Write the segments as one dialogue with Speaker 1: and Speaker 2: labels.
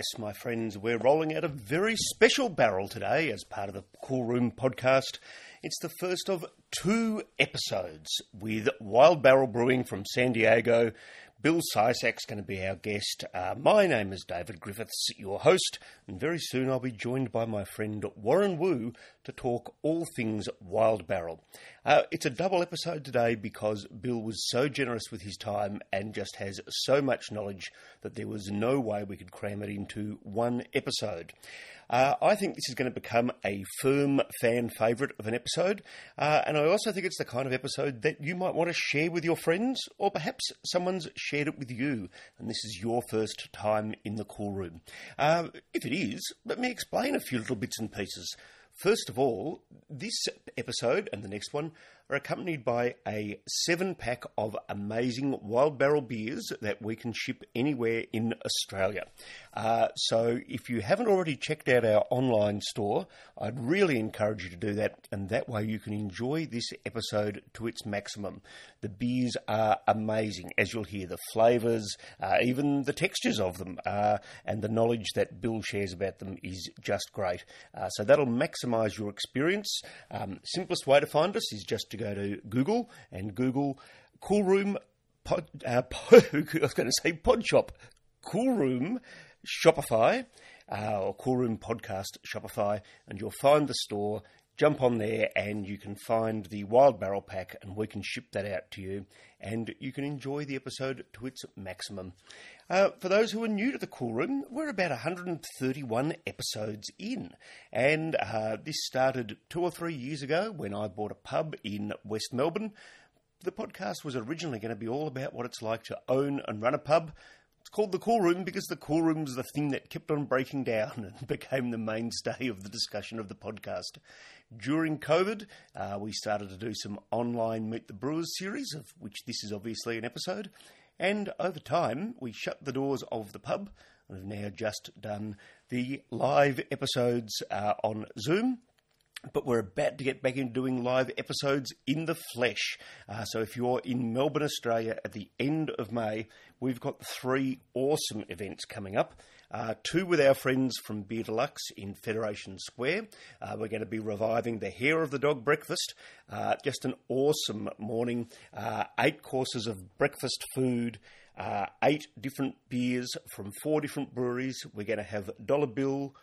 Speaker 1: Yes, my friends, we're rolling out a very special barrel today as part of the Cool Room podcast. It's the first of two episodes with Wild Barrel Brewing from San Diego. Bill Sysak's going to be our guest. Uh, my name is Davydd Griffiths, your host, and very soon I'll be joined by my friend Warren Wu to talk all things Wild Barrel. Uh, it's a double episode today because Bill was so generous with his time and just has so much knowledge that there was no way we could cram it into one episode. Uh, I think this is going to become a firm fan favourite of an episode, uh, and I also think it's the kind of episode that you might want to share with your friends, or perhaps someone's shared it with you, and this is your first time in the cool room. Uh, if it is, let me explain a few little bits and pieces. First of all, this episode and the next one are accompanied by a seven pack of amazing wild barrel beers that we can ship anywhere in Australia. Uh, so if you haven't already checked out our online store, I'd really encourage you to do that, and that way you can enjoy this episode to its maximum. The beers are amazing, as you'll hear, the flavours, uh, even the textures of them, uh, and the knowledge that Bill shares about them is just great. Uh, so that'll maximise your experience. Um, simplest way to find us is just to go to Google and Google Cool Room Pod, uh, I was going to say Pod Shop, Cool Room Shopify, uh, or Cool Room Podcast Shopify, and you'll find the store. Jump on there and you can find the Wild Barrel Pack, and we can ship that out to you, and you can enjoy the episode to its maximum. Uh, for those who are new to the Cool Room, we're about 131 episodes in, and uh, this started two or three years ago when I bought a pub in West Melbourne. The podcast was originally going to be all about what it's like to own and run a pub. Called the Cool Room because the Cool Room was the thing that kept on breaking down and became the mainstay of the discussion of the podcast. During COVID, uh, we started to do some online Meet the Brewers series, of which this is obviously an episode. And over time, we shut the doors of the pub and have now just done the live episodes uh, on Zoom. But we're about to get back into doing live episodes in the flesh. Uh, so if you're in Melbourne, Australia at the end of May, we've got three awesome events coming up. Uh, two with our friends from Beer Deluxe in Federation Square. Uh, we're going to be reviving the Hair of the Dog breakfast. Uh, just an awesome morning. Uh, eight courses of breakfast food. Uh, eight different beers from four different breweries. We're going to have Dollar Bill,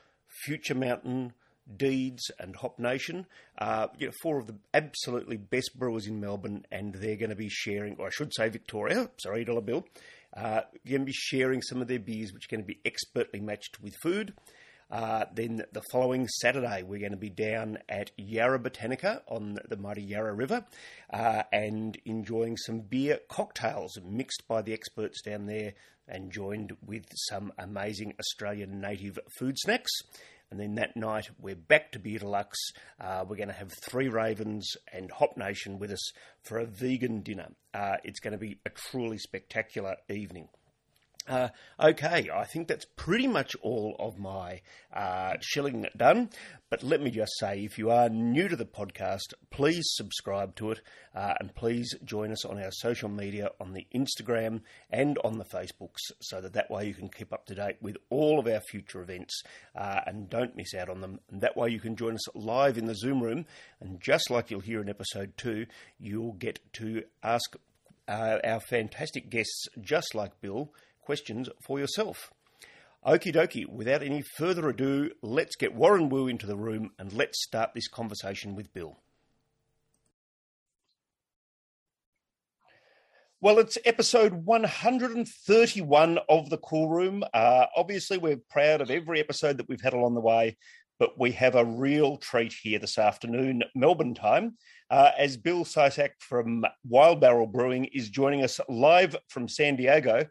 Speaker 1: Future Mountain, Deeds and Hop Nation, uh, you know, four of the absolutely best brewers in Melbourne, and they're going to be sharing, or I should say Victoria, sorry, Dollar Bill, uh, going to be sharing some of their beers, which are going to be expertly matched with food. Uh, then the following Saturday, we're going to be down at Yarra Botanica on the mighty Yarra River uh, and enjoying some beer cocktails mixed by the experts down there and joined with some amazing Australian native food snacks. And then that night, we're back to Beer Uh, we're going to have Three Ravens and Hop Nation with us for a vegan dinner. Uh, it's going to be a truly spectacular evening. Uh, okay, I think that's pretty much all of my uh, shilling done. But let me just say, if you are new to the podcast, please subscribe to it uh, and please join us on our social media on the Instagram and on the Facebooks so that that way you can keep up to date with all of our future events uh, and don't miss out on them. And that way you can join us live in the Zoom room. And just like you'll hear in episode two, you'll get to ask uh, our fantastic guests, just like Bill questions for yourself. Okie dokie, without any further ado, let's get Warren Wu into the room and let's start this conversation with Bill. Well, it's episode 131 of The Cool Room. Uh, obviously, we're proud of every episode that we've had along the way, but we have a real treat here this afternoon, Melbourne time, uh, as Bill Sysak from Wild Barrel Brewing is joining us live from San Diego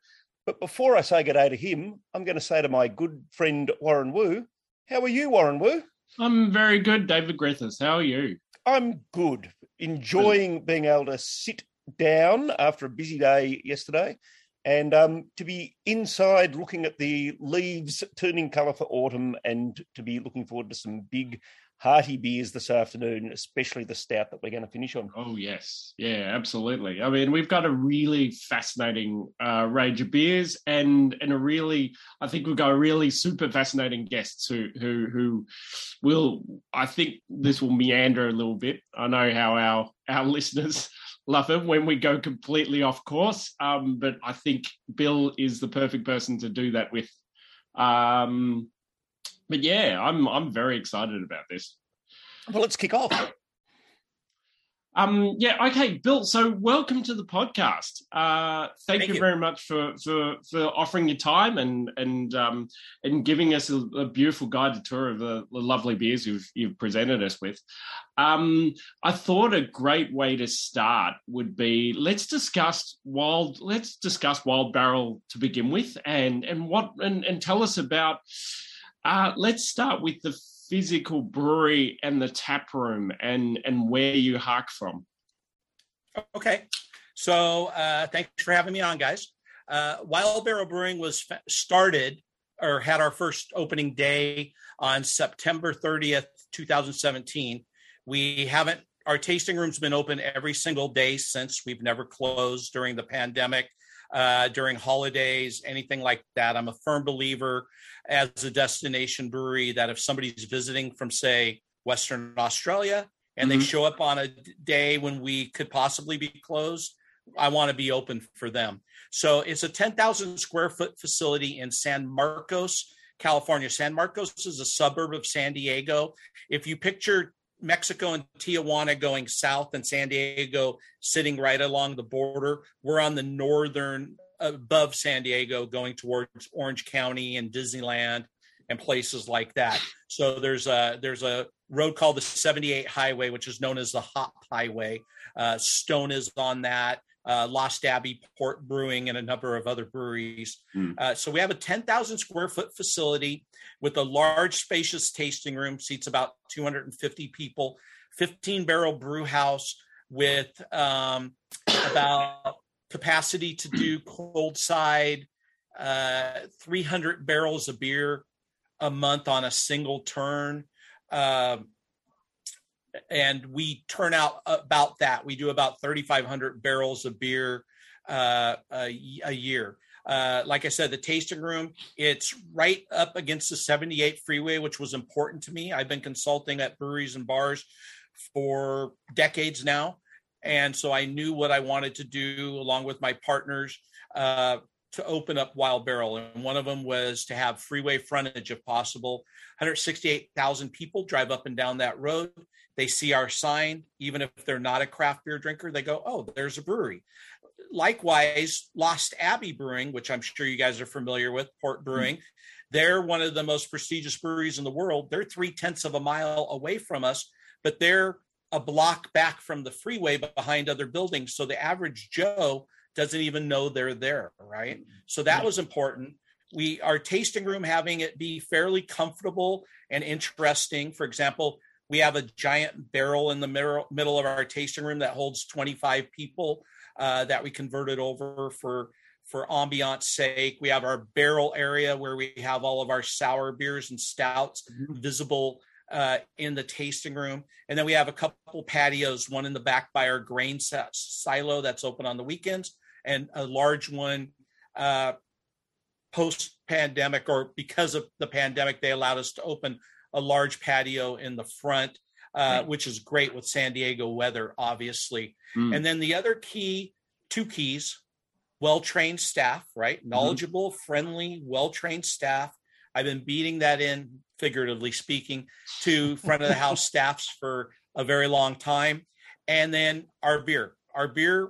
Speaker 1: but before I say good day to him, I'm going to say to my good friend Warren Wu, how are you, Warren Wu?
Speaker 2: I'm very good, Davydd Griffiths. How are you?
Speaker 1: I'm good. Enjoying being able to sit down after a busy day yesterday and um, to be inside looking at the leaves turning colour for autumn and to be looking forward to some big hearty beers this afternoon, especially the stout that we're going to finish on.
Speaker 2: Oh, yes. Yeah, absolutely. I mean, we've got a really fascinating uh, range of beers and and a really, I think we've got a really super fascinating guests who, who, who will, I think this will meander a little bit. I know how our, our listeners love it when we go completely off course. Um, but I think Bill is the perfect person to do that with. Um, but yeah, I'm I'm very excited about this.
Speaker 1: Well, let's kick off.
Speaker 2: Um, yeah, okay, Bill. So, welcome to the podcast. Uh, thank, thank you, you, very much for, for for offering your time and and um, and giving us a, a beautiful guided tour of the, the, lovely beers you've you've presented us with. Um, I thought a great way to start would be let's discuss wild. Let's discuss Wild Barrel to begin with, and and what and, and tell us about uh, let's start with the physical brewery and the tap room and, and where you hark from.
Speaker 3: Okay. So uh, thanks for having me on, guys. Uh, Wild Barrel Brewing was started or had our first opening day on September 30th, 2017. We haven't, our tasting room's been open every single day since. We've never closed during the pandemic uh, during holidays, anything like that. I'm a firm believer as a destination brewery that if somebody's visiting from, say, Western Australia and mm-hmm. they show up on a day when we could possibly be closed, I want to be open for them. So it's a 10,000 square foot facility in San Marcos, California. San Marcos is a suburb of San Diego. If you picture Mexico and Tijuana going south and San Diego sitting right along the border. We're on the northern above San Diego going towards Orange County and Disneyland and places like that. So there's a there's a road called the 78 Highway, which is known as the Hop Highway. Uh, Stone is on that. Uh, Lost Abbey Port Brewing and a number of other breweries. Mm. Uh, so we have a 10,000 square foot facility with a large, spacious tasting room, seats about 250 people, 15 barrel brew house with um, about capacity to do cold side, uh, 300 barrels of beer a month on a single turn. Um, and we turn out about that. We do about 3,500 barrels of beer uh, a, a year. Uh, like I said, the tasting room, it's right up against the 78 freeway, which was important to me. I've been consulting at breweries and bars for decades now. And so I knew what I wanted to do along with my partners uh, to open up Wild Barrel. And one of them was to have freeway frontage if possible. 168,000 people drive up and down that road. They see our sign, even if they're not a craft beer drinker, they go, Oh, there's a brewery likewise, Lost Abbey Brewing, which I'm sure you guys are familiar with, Port Brewing, mm-hmm. they're one of the most prestigious breweries in the world. They're three tenths of a mile away from us, but they're a block back from the freeway behind other buildings. So the average Joe doesn't even know they're there, right? So that was important. We our tasting room having it be fairly comfortable and interesting. For example, we have a giant barrel in the middle, middle of our tasting room that holds 25 people uh, that we converted over for for ambiance sake. We have our barrel area where we have all of our sour beers and stouts mm-hmm. visible uh, in the tasting room. And then we have a couple patios, one in the back by our grain silo that's open on the weekends, and a large one uh, post pandemic or because of the pandemic, they allowed us to open a large patio in the front uh, which is great with San Diego weather, obviously. Mm. And then the other key, two keys, well trained staff, right? Mm-hmm. Knowledgeable, mm-hmm. friendly, well trained staff. I've been beating that in, figuratively speaking, to front of the house staffs for a very long time. And then our beer. Our beer,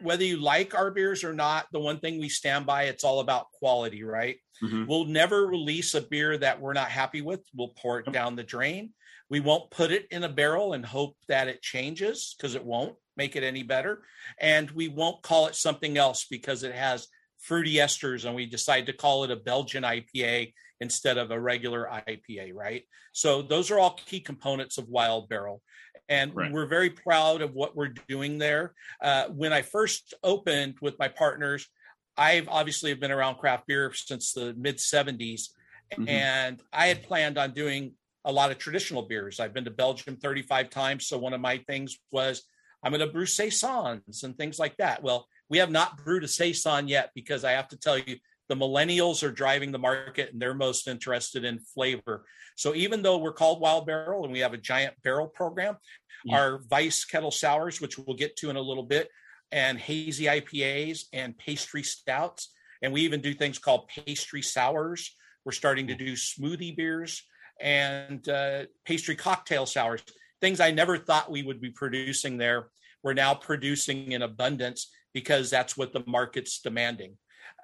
Speaker 3: whether you like our beers or not, the one thing we stand by, it's all about quality, right? Mm-hmm. We'll never release a beer that we're not happy with. We'll pour it down the drain. We won't put it in a barrel and hope that it changes because it won't make it any better. And we won't call it something else because it has fruity esters and we decide to call it a Belgian IPA instead of a regular IPA, right? So those are all key components of Wild Barrel. And right. we're very proud of what we're doing there. Uh, when I first opened with my partners, I've obviously been around craft beer since the mid 70s. Mm-hmm. And I had planned on doing a lot of traditional beers. I've been to Belgium 35 times. So one of my things was I'm going to brew saisons and things like that. Well, we have not brewed a saison yet because I have to tell you, the millennials are driving the market and they're most interested in flavor. So even though we're called Wild Barrel and we have a giant barrel program, yeah. our Vice Kettle Sours, which we'll get to in a little bit, and hazy IPAs and pastry stouts, and we even do things called pastry sours. We're starting to do smoothie beers and uh, pastry cocktail sours, things I never thought we would be producing there. We're now producing in abundance because that's what the market's demanding.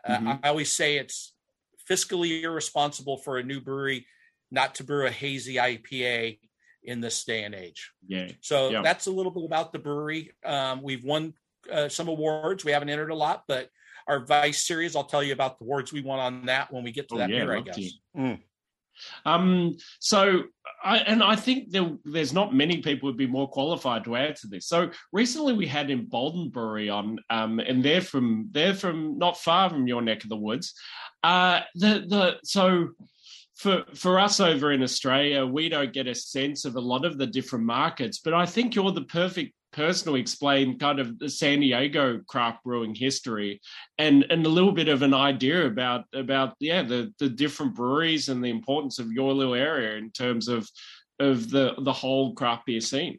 Speaker 3: Uh, mm-hmm. Uh, I always say it's fiscally irresponsible for a new brewery not to brew a hazy IPA in this day and age.
Speaker 2: Yeah.
Speaker 3: So yeah. that's a little bit about the brewery. Um, we've won uh, some awards. We haven't entered a lot, but our Vice series, I'll tell you about the awards we won on that when we get to oh, that yeah, beer, I guess. Mm.
Speaker 2: Um, so, I, and I think there, there's not many people would be more qualified to answer this. So recently we had Embolden Brewery on, um, and they're from they're from not far from your neck of the woods. Uh, the the so for for us over in Australia, we don't get a sense of a lot of the different markets. But I think you're the perfect personally explain kind of the San Diego craft brewing history and and a little bit of an idea about about yeah the the different breweries and the importance of your little area in terms of of the the whole craft beer scene.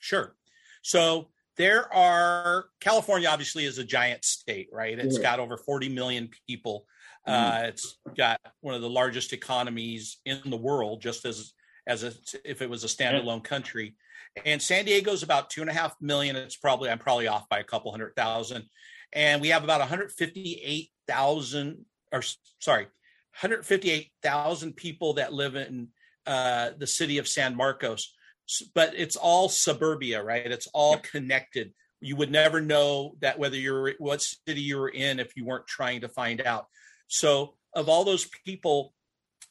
Speaker 3: Sure. So there are California obviously is a giant state, right? It's yeah. got over 40 million people. Mm-hmm. Uh, it's got one of the largest economies in the world, just as as a, if it was a standalone yeah. country and San Diego's about two and a half million. It's probably I'm probably off by a couple hundred thousand, and we have about 158,000 or sorry, 158,000 people that live in uh, the city of San Marcos. But it's all suburbia, right? It's all yep. connected. You would never know that whether you're what city you were in if you weren't trying to find out. So, of all those people,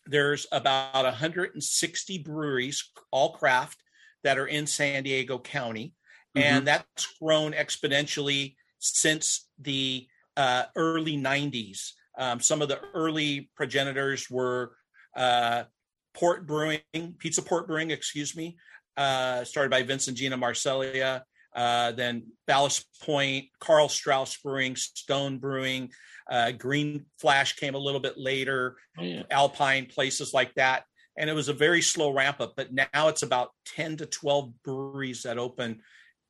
Speaker 3: there's about 160 breweries, all craft, that are in San Diego County, mm-hmm. and that's grown exponentially since the uh, early 90s. Um, some of the early progenitors were uh, Port Brewing, Pizza Port Brewing, excuse me, uh, started by Vincent Gina Marsaglia. Uh, then Ballast Point, Karl Strauss Brewing, Stone Brewing, uh, Green Flash came a little bit later, oh, yeah. Alpine, places like that and it was a very slow ramp up but now it's about 10 to 12 breweries that open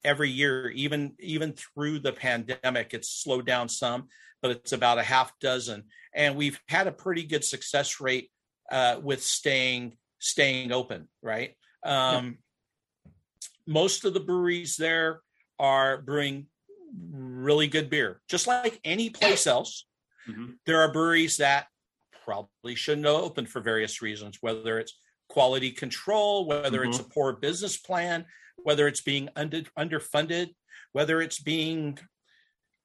Speaker 3: every year even even through the pandemic it's slowed down some but it's about a half dozen and we've had a pretty good success rate uh, with staying staying open right um, yeah. Most of the breweries there are brewing really good beer just like any place else mm-hmm. there are breweries that probably shouldn't open for various reasons, whether it's quality control, whether mm-hmm. it's a poor business plan, whether it's being under, underfunded, whether it's being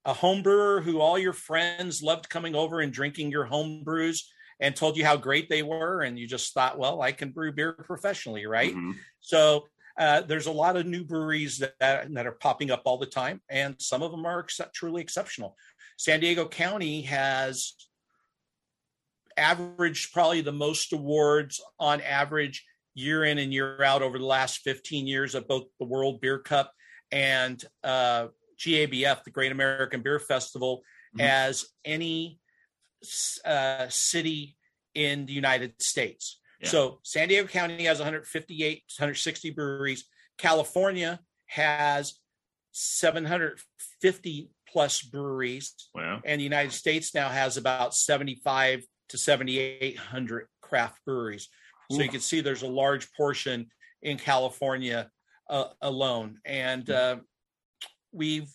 Speaker 3: a home brewer who all your friends loved coming over and drinking your home brews and told you how great they were and you just thought well i can brew beer professionally right mm-hmm. so uh, there's a lot of new breweries that, that are popping up all the time and some of them are ex- truly exceptional san diego county has averaged probably the most awards on average year in and year out over the last 15 years of both the World Beer Cup and uh, GABF, the Great American Beer Festival, mm-hmm. as any uh, city in the United States. Yeah. So San Diego County has 158, 160 breweries. California has 750 plus breweries.
Speaker 2: Wow.
Speaker 3: And the United States now has about 75 to 7,800 craft breweries. So Ooh. you can see there's a large portion in California uh, alone. And hmm. uh, we've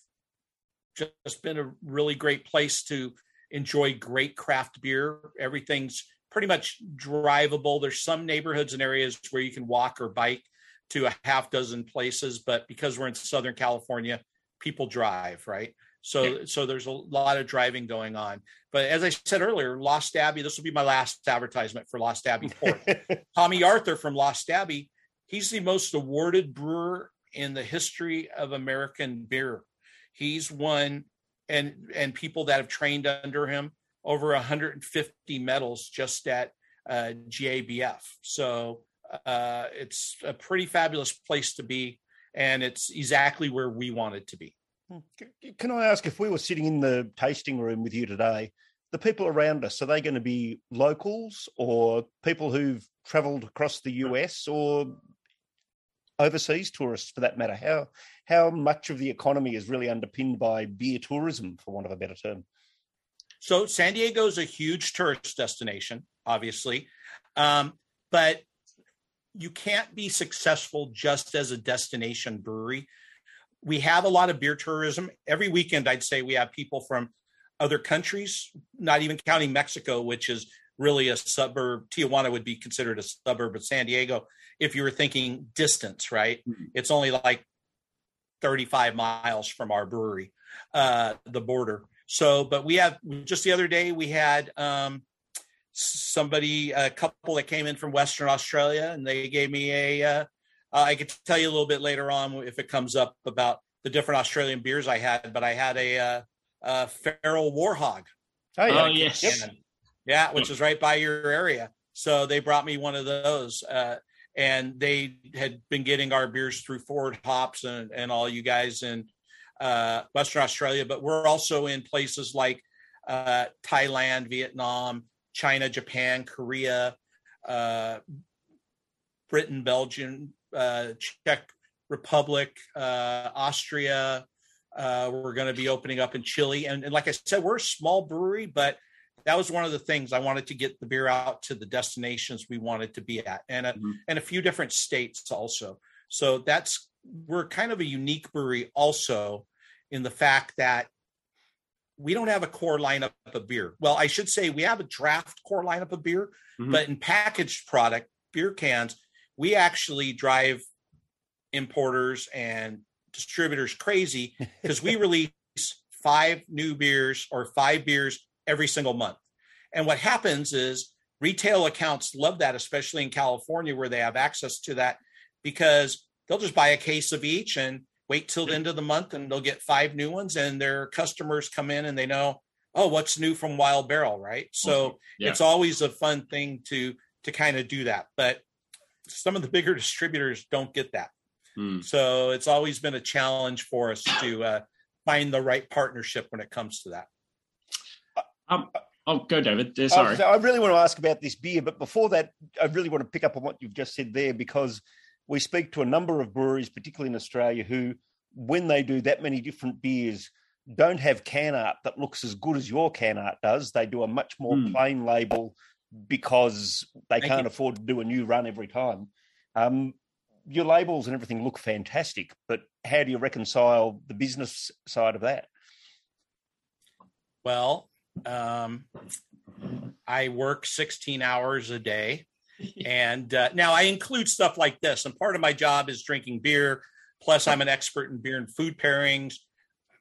Speaker 3: just been a really great place to enjoy great craft beer. Everything's pretty much drivable. There's some neighborhoods and areas where you can walk or bike to a half dozen places, but because we're in Southern California, people drive, right? So yeah. so there's a lot of driving going on. But as I said earlier, Lost Abbey, this will be my last advertisement for Lost Abbey Port. Tomme Arthur from Lost Abbey, he's the most awarded brewer in the history of American beer. He's won and and people that have trained under him over 150 medals just at uh, GABF. So Uh, it's a pretty fabulous place to be, and it's exactly where we want it to be.
Speaker 1: Hmm. Can I ask if we were sitting in the tasting room with you today, the people around us, are they going to be locals or people who've traveled across the US or overseas tourists for that matter? How how much of the economy is really underpinned by beer tourism, for want of a better term?
Speaker 3: So San Diego is a huge tourist destination, obviously, um, but you can't be successful just as a destination brewery. We have a lot of beer tourism every weekend. I'd say we have people from other countries, not even counting Mexico, which is really a suburb. Tijuana would be considered a suburb of San Diego if you were thinking distance, right? Mm-hmm. It's only like 35 miles from our brewery, uh, the border. So, but we have just the other day we had um, somebody, a couple that came in from Western Australia, and they gave me a. Uh, I could tell you a little bit later on if it comes up about the different Australian beers I had, but I had a, uh, a feral warhog.
Speaker 2: Oh, yeah. oh yes.
Speaker 3: Yeah, which is right by your area. So they brought me one of those. Uh, and they had been getting our beers through Forward Hops and, and all you guys in uh, Western Australia, but we're also in places like uh, Thailand, Vietnam, China, Japan, Korea, uh, Britain, Belgium, uh, Czech Republic, uh, Austria. Uh, we're going to be opening up in Chile, and, and like I said, we're a small brewery, but that was one of the things I wanted to get the beer out to the destinations we wanted to be at, and a, mm-hmm. and a few different states also. So that's we're kind of a unique brewery also in the fact that we don't have a core lineup of beer. Well, I should say we have a draft core lineup of beer, mm-hmm. but in packaged product, beer cans, we actually drive importers and distributors crazy because we release five new beers or five beers every single month. And what happens is retail accounts love that, especially in California where they have access to that, because they'll just buy a case of each and wait till the end of the month and they'll get five new ones and their customers come in and they know, oh, what's new from Wild Barrel, right? So yeah. it's always a fun thing to to kind of do that. But some of the bigger distributors don't get that. Hmm. So it's always been a challenge for us to uh, find the right partnership when it comes to that.
Speaker 2: Um, oh, go, Davydd. Uh, sorry.
Speaker 1: I really want to ask about this beer, but before that, I really want to pick up on what you've just said there because we speak to a number of breweries, particularly in Australia, who, when they do that many different beers, don't have can art that looks as good as your can art does. They do a much more mm. plain label because they Thank can't you. afford to do a new run every time. Um, your labels and everything look fantastic, but how do you reconcile the business side of that?
Speaker 3: Well, um, I work 16 hours a day. and uh, now I include stuff like this. And part of my job is drinking beer. Plus, I'm an expert in beer and food pairings,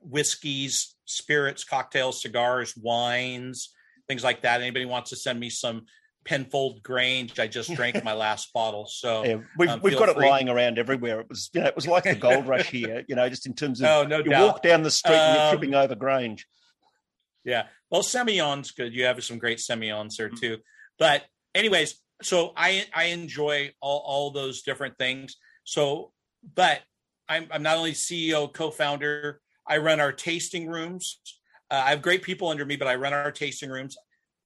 Speaker 3: whiskeys, spirits, cocktails, cigars, wines, things like that. Anybody wants to send me some Penfold Grange. I just drank my last bottle, so
Speaker 1: yeah, we've, um, we've got free. it lying around everywhere. It was, you know, it was like the gold rush here. You know, just in terms of oh, no you doubt. walk down the street um, and you're um, tripping over Grange.
Speaker 3: Yeah. Well, Semillon's good. You have some great Semillons there mm-hmm. too. But anyways, so I I enjoy all, all those different things. So, but I'm I'm not only CEO, co-founder. I run our tasting rooms. Uh, I have great people under me, but I run our tasting rooms.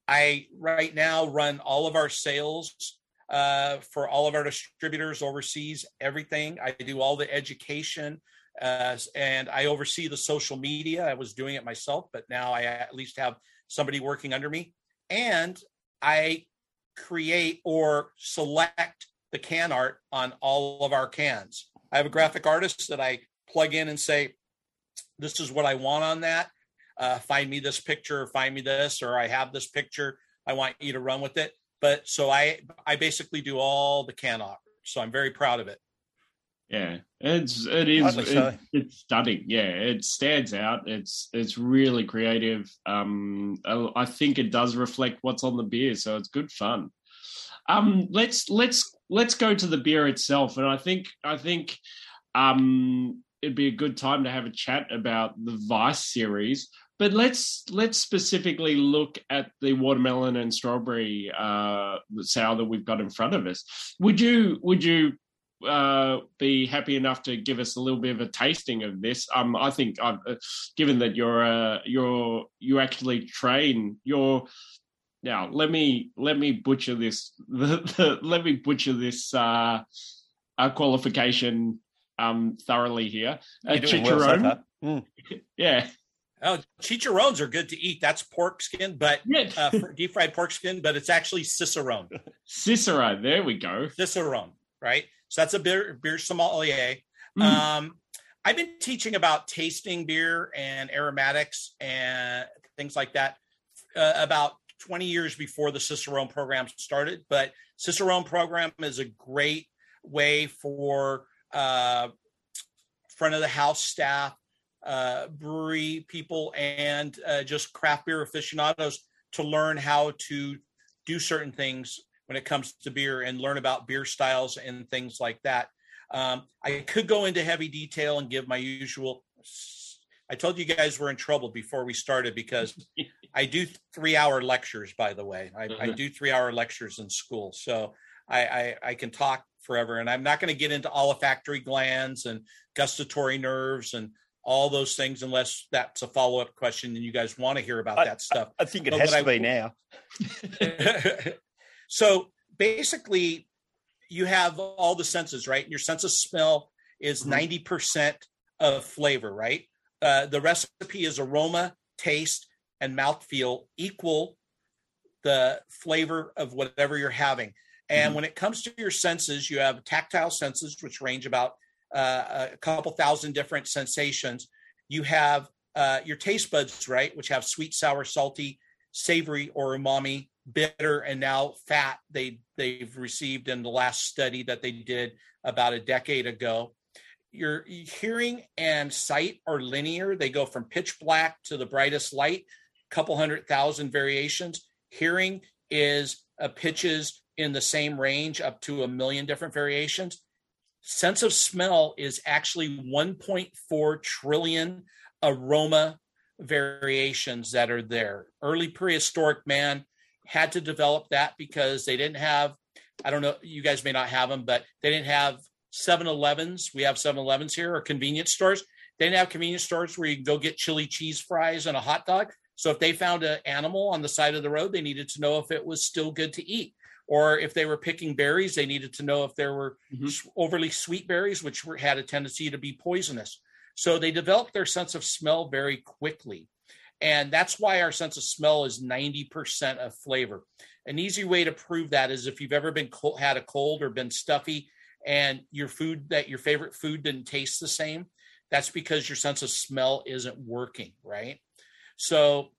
Speaker 3: I right now run all of our sales uh, for all of our distributors overseas. Everything I do, all the education. Uh, and I oversee the social media. I was doing it myself, but now I at least have somebody working under me. And I create or select the can art on all of our cans. I have a graphic artist that I plug in and say, This is what I want on that. Uh, find me this picture, find me this, or I have this picture. I want you to run with it. But so I I basically do all the can art. So I'm very proud of it.
Speaker 2: Yeah, it's it is it, it's stunning. Yeah, it stands out. It's it's really creative. Um, I think it does reflect what's on the beer, so it's good fun. Um, let's let's let's go to the beer itself, and I think I think um, it'd be a good time to have a chat about the Vice series. but let's let's specifically look at the watermelon and strawberry uh, sour that we've got in front of us. Would you would you uh, be happy enough to give us a little bit of a tasting of this? Um, I think, uh, given that you're uh, you're you actually train, you're now let me let me butcher this. The, the, let me butcher this uh, uh, qualification um, thoroughly here. Uh, chicharron. Well so mm. Yeah.
Speaker 3: Oh, chicharrones are good to eat. That's pork skin, but yeah. uh, deep fried pork skin, but it's actually cicerone.
Speaker 2: Cicerone. There we go.
Speaker 3: Cicerone, right? So that's a beer beer sommelier. Mm. Um, I've been teaching about tasting beer and aromatics and things like that uh, about 20 years before the Cicerone program started. But Cicerone program is a great way for uh, front of the house staff, uh, brewery people, and uh, just craft beer aficionados to learn how to do certain things when it comes to beer and learn about beer styles and things like that. Um, I could go into heavy detail and give my usual I told you guys we're in trouble before we started because I do three hour lectures, by the way. I, I do three hour lectures in school. So I, I, I can talk forever. And I'm not going to get into olfactory glands and gustatory nerves and all those things unless that's a follow up question and you guys want to hear about I, that stuff.
Speaker 1: I, think it but has to I, be now.
Speaker 3: so basically, you have all the senses, right? Your sense of smell is mm-hmm. 90% of flavor, right? Uh, the recipe is aroma, taste, and mouthfeel equal the flavor of whatever you're having. And mm-hmm. when it comes to your senses, you have tactile senses, which range about uh, a couple thousand different sensations. You have uh, your taste buds, right, which have sweet, sour, salty, savory, or umami, bitter, and now fat. They they've received in the last study that they did about a decade ago your hearing and sight are linear. They go from pitch black to the brightest light, couple hundred thousand variations. Hearing is a uh, pitches in the same range up to a million different variations. Sense of smell is actually 1.4 trillion aroma variations that are there. Early prehistoric man had to develop that because they didn't have, I don't know, you guys may not have them, but they didn't have 7-Elevens. We have 7-Elevens here or convenience stores. They didn't have convenience stores where you can go get chili cheese fries and a hot dog. So if they found an animal on the side of the road, they needed to know if it was still good to eat. Or if they were picking berries, they needed to know if there were mm-hmm. overly sweet berries, which were, had a tendency to be poisonous. So they developed their sense of smell very quickly. And that's why our sense of smell is 90% of flavor. An easy way to prove that is if you've ever been cold, had a cold or been stuffy and your food that your favorite food didn't taste the same, that's because your sense of smell isn't working, right? So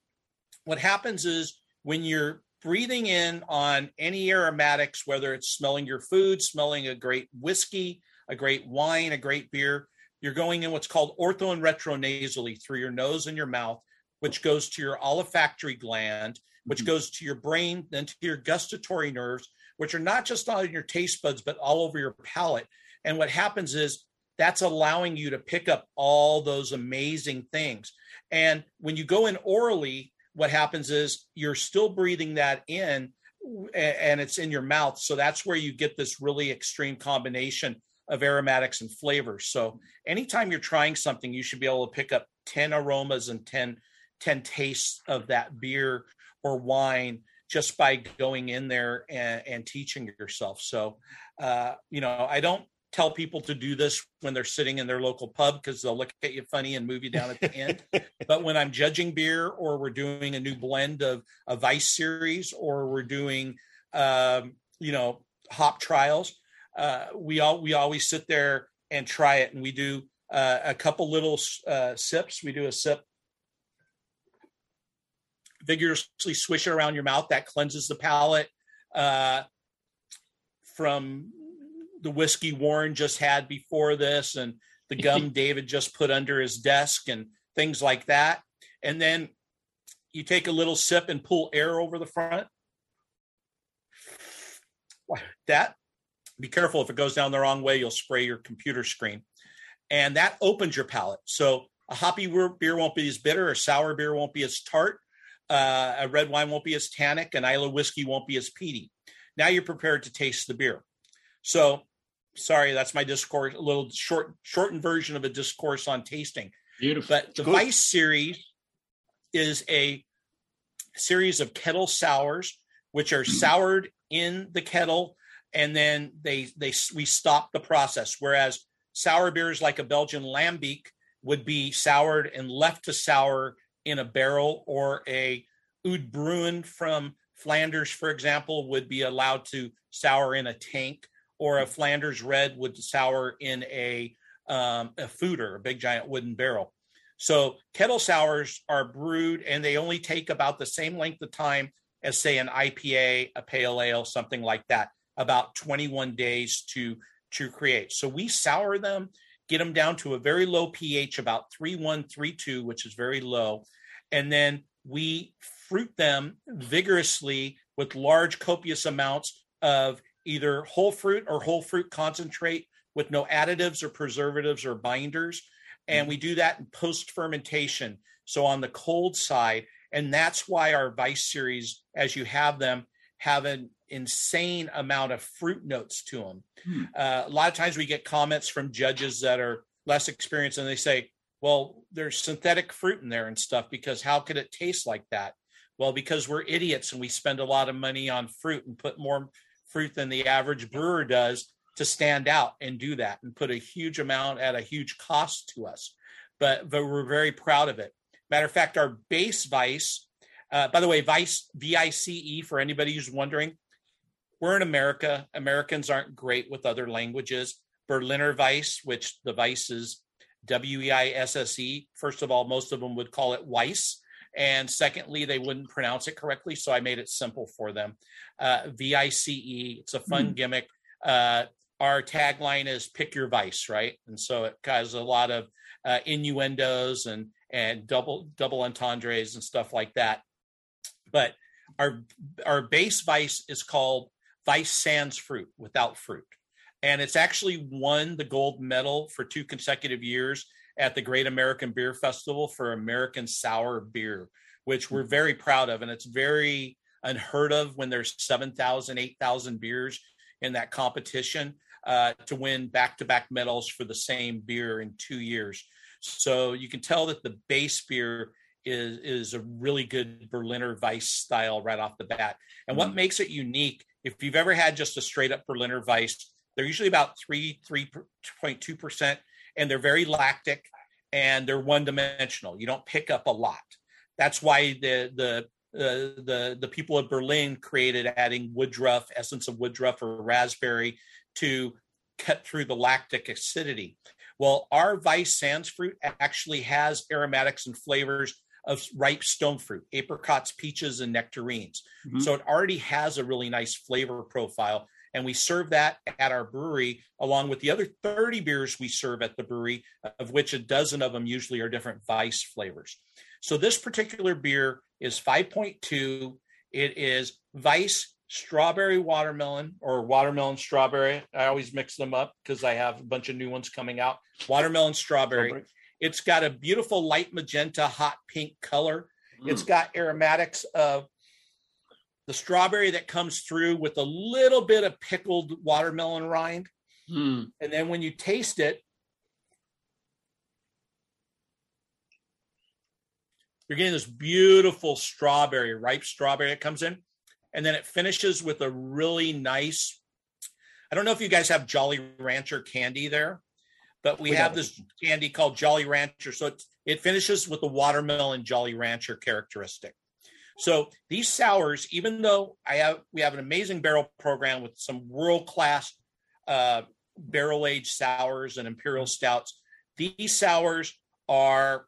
Speaker 3: what happens is when you're breathing in on any aromatics, whether it's smelling your food, smelling a great whiskey, a great wine, a great beer, you're going in what's called ortho and retronasally through your nose and your mouth, which goes to your olfactory gland, which mm-hmm. goes to your brain, then to your gustatory nerves, which are not just on your taste buds, but all over your palate. And what happens is that's allowing you to pick up all those amazing things. And when you go in orally, what happens is you're still breathing that in and it's in your mouth. So that's where you get this really extreme combination of aromatics and flavors. So anytime you're trying something, you should be able to pick up 10 aromas and 10, 10 tastes of that beer or wine just by going in there and, and teaching yourself. So, uh, you know, I don't tell people to do this when they're sitting in their local pub because they'll look at you funny and move you down at the end. but when I'm judging beer or we're doing a new blend of a Vice series or we're doing, um, you know, hop trials, uh, we all we always sit there and try it, and we do uh, a couple little uh, sips. We do a sip vigorously swish it around your mouth. That cleanses the palate. Uh, from the whiskey Warren just had before this, and the gum Davydd just put under his desk, and things like that. And then you take a little sip and pull air over the front. That, be careful if it goes down the wrong way, you'll spray your computer screen. And that opens your palate. So a hoppy beer won't be as bitter, a sour beer won't be as tart, uh, a red wine won't be as tannic, an Islay whiskey won't be as peaty. Now you're prepared to taste the beer. So, sorry, that's my discourse, a little short, shortened version of a discourse on tasting.
Speaker 2: Beautiful.
Speaker 3: But the Good. Vice series is a series of kettle sours, which are soured in the kettle, and then they they we stop the process. Whereas sour beers like a Belgian Lambic would be soured and left to sour in a barrel, or a Oud Bruin from Flanders, for example, would be allowed to sour in a tank, or a Flanders Red would sour in a um, a foeder, a big giant wooden barrel. So kettle sours are brewed and they only take about the same length of time as, say, an IPA, a pale ale, something like that, about 21 days to to create. So we sour them, get them down to a very low pH, about 3132, which is very low, and then we fruit them vigorously with large copious amounts of either whole fruit or whole fruit concentrate with no additives or preservatives or binders. And we mm-hmm. do that in post fermentation. So on the cold side, and that's why our Vice series, as you have them, have an insane amount of fruit notes to them. Hmm. Uh, a lot of times we get comments from judges that are less experienced, and they say, "Well, there's synthetic fruit in there and stuff because how could it taste like that?" Well, because we're idiots and we spend a lot of money on fruit and put more fruit than the average brewer does to stand out and do that and put a huge amount at a huge cost to us. But, but we're very proud of it. Matter of fact, our base vice, uh, by the way, vice, V I C E, for anybody who's wondering, we're in America. Americans aren't great with other languages. Berliner Weiss, which the Weiss is W E I S S E. First of all, most of them would call it Weiss. And secondly, they wouldn't pronounce it correctly. So I made it simple for them. Uh, v I C E. It's a fun mm. gimmick. Uh, our tagline is pick your vice right and so it has a lot of uh, innuendos and and double double entendres and stuff like that but our our base vice is called vice sans fruit without fruit and it's actually won the gold medal for two consecutive years at the great american beer festival for american sour beer which we're very proud of and it's very unheard of when there's 7000 8000 beers in that competition uh, to win back-to-back medals for the same beer in two years. So you can tell that the base beer is is a really good Berliner Weiss style right off the bat. And what mm-hmm. makes it unique, if you've ever had just a straight up Berliner Weiss, they're usually about three three point two percent, and they're very lactic and they're one dimensional. You don't pick up a lot. That's why the the uh, the the people of Berlin created adding woodruff, essence of woodruff or raspberry to cut through the lactic acidity. Well, our Vice Sans fruit actually has aromatics and flavors of ripe stone fruit, apricots, peaches, and nectarines. Mm-hmm. So it already has a really nice flavor profile. And we serve that at our brewery along with the other 30 beers we serve at the brewery, of which a dozen of them usually are different Vice flavors. So this particular beer is 5.2. It is Vice strawberry watermelon or watermelon strawberry. I always mix them up because I have a bunch of new ones coming out. Watermelon strawberry. strawberry. It's got a beautiful light magenta, hot pink color. Mm. It's got aromatics of the strawberry that comes through with a little bit of pickled watermelon rind. Mm. And then when you taste it, you're getting this beautiful strawberry, ripe strawberry that comes in and then it finishes with a really nice i don't know if you guys have jolly rancher candy there but we, we have this candy called jolly rancher. So it, it finishes with the watermelon jolly rancher characteristic. So these sours even though i have we have an amazing barrel program with some world class uh, barrel aged sours and imperial stouts these sours are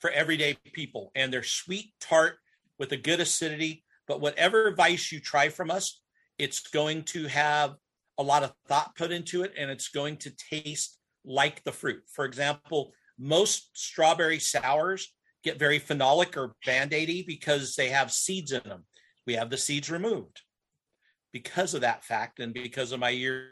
Speaker 3: for everyday people and they're sweet tart with a good acidity. But whatever vice you try from us, it's going to have a lot of thought put into it and it's going to taste like the fruit. For example, most strawberry sours get very phenolic or band aidy because they have seeds in them. We have the seeds removed because of that fact and because of my year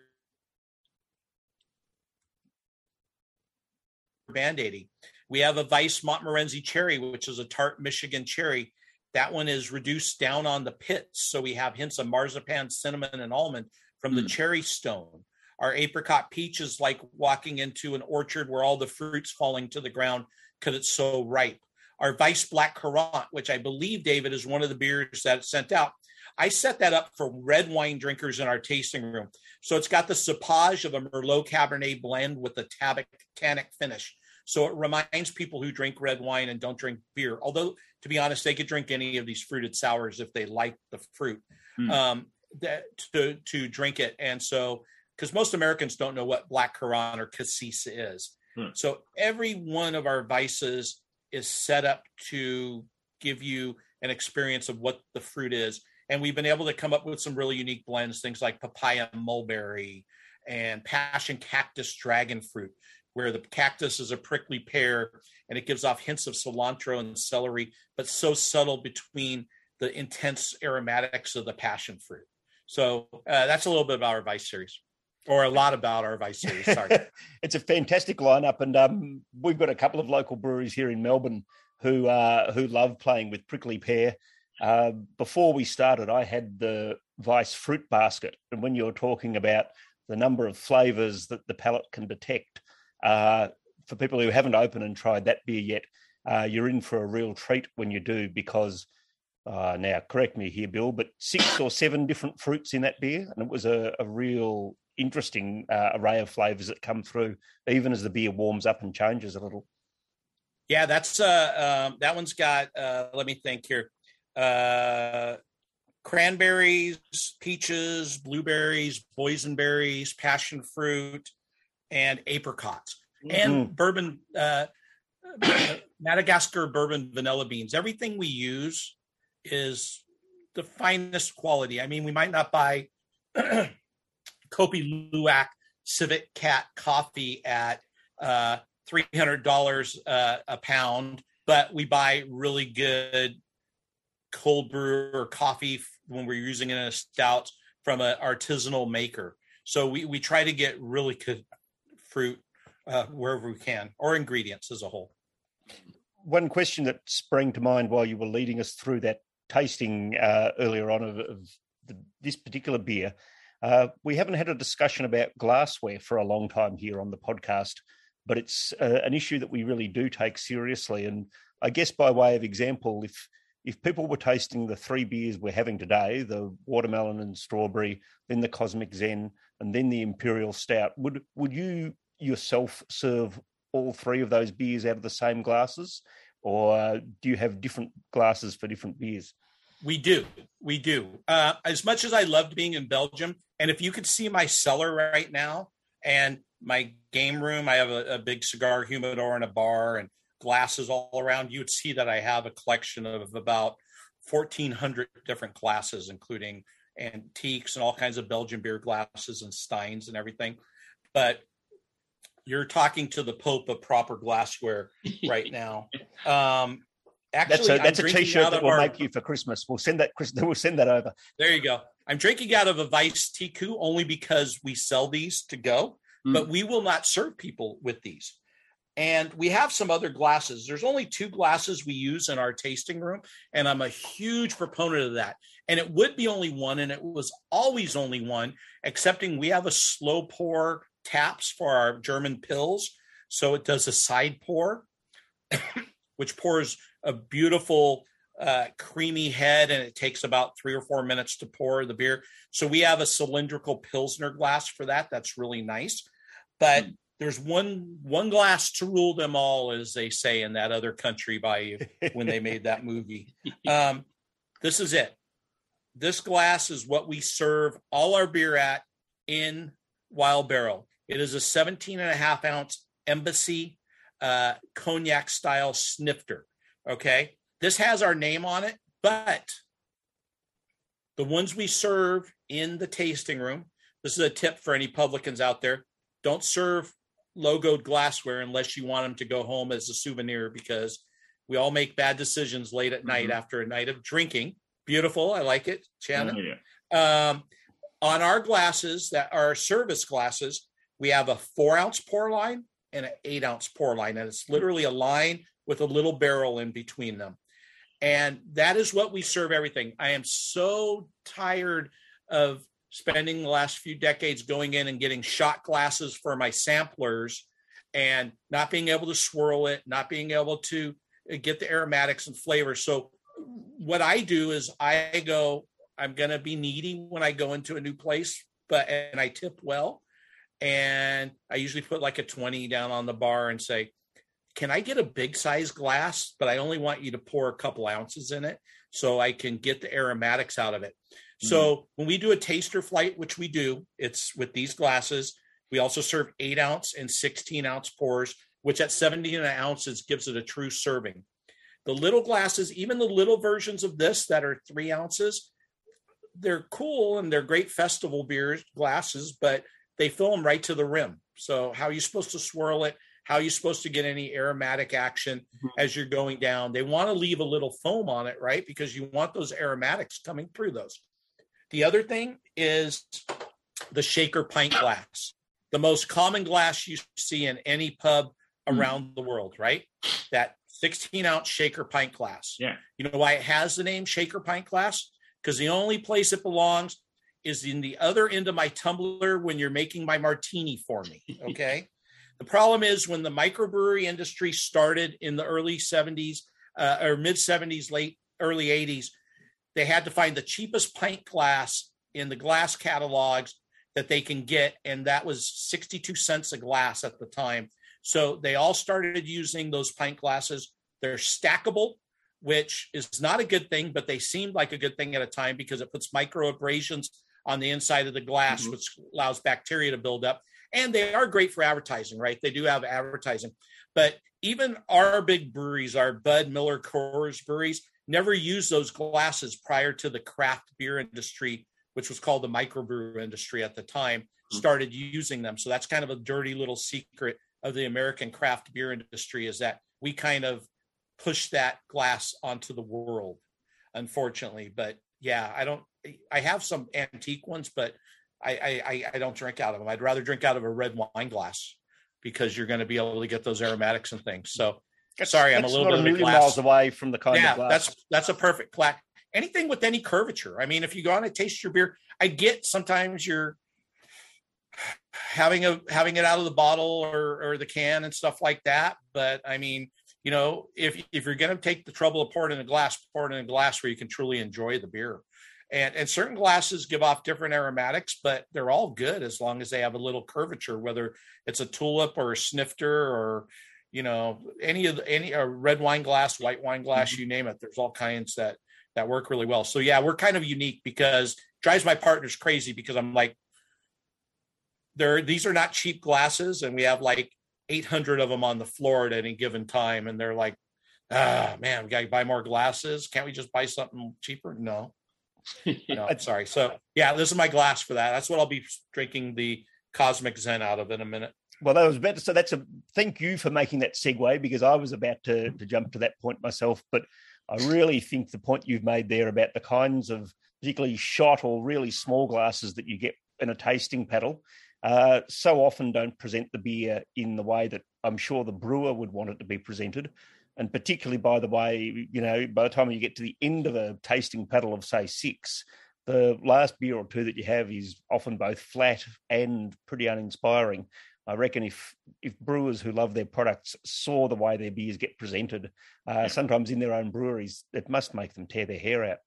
Speaker 3: band-aiding. We have a Weiss Montmorency cherry, which is a tart Michigan cherry. That one is reduced down on the pits. So we have hints of marzipan, cinnamon, and almond from the hmm. cherry stone. Our apricot peach is like walking into an orchard where all the fruit's falling to the ground because it's so ripe. Our Vice Black Currant, which I believe, Davydd, is one of the beers that sent out. I set that up for red wine drinkers in our tasting room. So it's got the cepage of a Merlot Cabernet blend with a tabic, tannic finish. So it reminds people who drink red wine and don't drink beer. Although, to be honest, they could drink any of these fruited sours if they like the fruit mm. um, that, to to drink it. And so, because most Americans don't know what black currant or cassis is, mm. so every one of our vices is set up to give you an experience of what the fruit is. And we've been able to come up with some really unique blends, things like papaya mulberry and passion cactus dragon fruit where the cactus is a prickly pear and it gives off hints of cilantro and celery, but so subtle between the intense aromatics of the passion fruit. So uh, that's a little bit about our Vice series, or a lot about our Vice series. Sorry,
Speaker 1: it's a fantastic lineup, and um, we've got a couple of local breweries here in Melbourne who uh, who love playing with prickly pear. Uh, before we started, I had the Vice fruit basket, and when you're talking about the number of flavors that the palate can detect, uh, for people who haven't opened and tried that beer yet, uh, you're in for a real treat when you do because uh, now correct me here, Bill, but six or seven different fruits in that beer, and it was a, a real interesting uh, array of flavors that come through, even as the beer warms up and changes a little.
Speaker 3: Yeah, that's uh, um, that one's got. Uh, let me think here. Uh, cranberries, peaches, blueberries, boysenberries, passion fruit, and apricots mm-hmm. and bourbon uh, Madagascar bourbon vanilla beans. Everything we use is the finest quality. I mean, we might not buy Kopi Luwak Civet Cat coffee at uh, three hundred dollars uh, a pound, but we buy really good cold brew or coffee when we're using it in a stout from an artisanal maker. So we we try to get really good fruit uh, wherever we can, or ingredients as a whole.
Speaker 1: One question that sprang to mind while you were leading us through that tasting uh, earlier on of, of the, this particular beer. Uh, we haven't had a discussion about glassware for a long time here on the podcast, but it's uh, an issue that we really do take seriously. And I guess by way of example, if if people were tasting the three beers we're having today, the watermelon and strawberry, then the cosmic zen, and then the imperial stout, would would you yourself serve all three of those beers out of the same glasses, or do you have different glasses for different beers?
Speaker 3: We do. We do. Uh, as much as I loved being in Belgium, and if you could see my cellar right now and my game room, I have a, a big cigar humidor and a bar and glasses all around. You would see that I have a collection of about 1,400 different glasses, including antiques and all kinds of Belgian beer glasses and steins and everything. But you're talking to the Pope of proper glassware right now. Um,
Speaker 1: actually, that's a, that's a t-shirt that we'll our, make you for Christmas. We'll send that. We'll send that over.
Speaker 3: There you go. I'm drinking out of a Vice Tiku only because we sell these to go, mm. but we will not serve people with these. And we have some other glasses. There's only two glasses we use in our tasting room, and I'm a huge proponent of that. And it would be only one, and it was always only one, excepting we have a slow pour taps for our German Pils, So it does a side pour, which pours a beautiful uh, creamy head, and it takes about three or four minutes to pour the beer. So we have a cylindrical Pilsner glass for that. That's really nice. But mm. there's one one glass to rule them all, as they say in that other country by when they made that movie. Um, this is it. This glass is what we serve all our beer at in Wild Barrel. It is a 17 and a half ounce embassy uh, cognac style snifter. Okay. This has our name on it, but the ones we serve in the tasting room, this is a tip for any publicans out there. Don't serve logoed glassware unless you want them to go home as a souvenir because we all make bad decisions late at night mm-hmm. after a night of drinking. Beautiful. I like it, Shannon. Oh, yeah. um, on our glasses that are service glasses, we have a four ounce pour line and an eight ounce pour line. And it's literally a line with a little barrel in between them. And that is what we serve everything. I am so tired of spending the last few decades going in and getting shot glasses for my samplers and not being able to swirl it, not being able to get the aromatics and flavors. So what I do is I go, I'm going to be needy when I go into a new place, but and I tip well. And I usually put like a 20 down on the bar and say, can I get a big size glass, but I only want you to pour a couple ounces in it so I can get the aromatics out of it. Mm-hmm. So when we do a taster flight, which we do, it's with these glasses. We also serve eight ounce and 16 ounce pours, which at 17 ounces gives it a true serving. The little glasses, even the little versions of this that are three ounces, they're cool and they're great festival beers glasses, but they fill them right to the rim. So how are you supposed to swirl it? How are you supposed to get any aromatic action mm-hmm. as you're going down? They want to leave a little foam on it, right? Because you want those aromatics coming through those. The other thing is the shaker pint glass, the most common glass you see in any pub mm. around the world, right? That 16 ounce shaker pint glass.
Speaker 2: Yeah.
Speaker 3: You know why it has the name shaker pint glass? Because the only place it belongs is in the other end of my tumbler when you're making my martini for me. Okay. the problem is when the microbrewery industry started in the early 70s uh, or mid 70s, late early 80s, they had to find the cheapest pint glass in the glass catalogs that they can get. And that was 62 cents a glass at the time. So they all started using those pint glasses. They're stackable, which is not a good thing, but they seemed like a good thing at a time because it puts micro abrasions on the inside of the glass, mm-hmm. which allows bacteria to build up. And they are great for advertising, right? They do have advertising. But even our big breweries, our Bud Miller Coors breweries, never used those glasses prior to the craft beer industry, which was called the microbrew industry at the time, mm-hmm. started using them. So that's kind of a dirty little secret of the American craft beer industry is that we kind of push that glass onto the world, unfortunately. But yeah, I don't. I have some antique ones, but I I, I don't drink out of them. I'd rather drink out of a red wine glass because you're going to be able to get those aromatics and things. So
Speaker 1: that's,
Speaker 3: sorry,
Speaker 1: I'm
Speaker 3: a little bit
Speaker 1: a million miles away from the kind
Speaker 3: yeah,
Speaker 1: of glass.
Speaker 3: that's that's a perfect plaque. Anything with any curvature. I mean, if you go on and taste your beer, I get sometimes you're having a having it out of the bottle or or the can and stuff like that. But I mean, you know, if if you're going to take the trouble of pouring in a glass, pour it in a glass where you can truly enjoy the beer. And and certain glasses give off different aromatics, but they're all good as long as they have a little curvature, whether it's a tulip or a snifter or you know any of the, any a red wine glass, white wine glass, mm-hmm. you name it. There's all kinds that that work really well. So yeah, we're kind of unique because drives my partners crazy because I'm like, there these are not cheap glasses, and we have like 800 of them on the floor at any given time, and they're like, ah, man, we got to buy more glasses. Can't we just buy something cheaper? No. No, I'm sorry. So yeah, this is my glass for that. That's what I'll be drinking the Cosmic Zen out of in a minute.
Speaker 1: Well, that was about to say that's a thank you for making that segue because I was about to, to jump to that point myself. But I really think the point you've made there about the kinds of particularly shot or really small glasses that you get in a tasting paddle uh, so often don't present the beer in the way that I'm sure the brewer would want it to be presented. And particularly, by the way, you know, by the time you get to the end of a tasting paddle of, say, six, the last beer or two that you have is often both flat and pretty uninspiring. I reckon if if brewers who love their products saw the way their beers get presented, uh, sometimes in their own breweries, it must make them tear their hair out.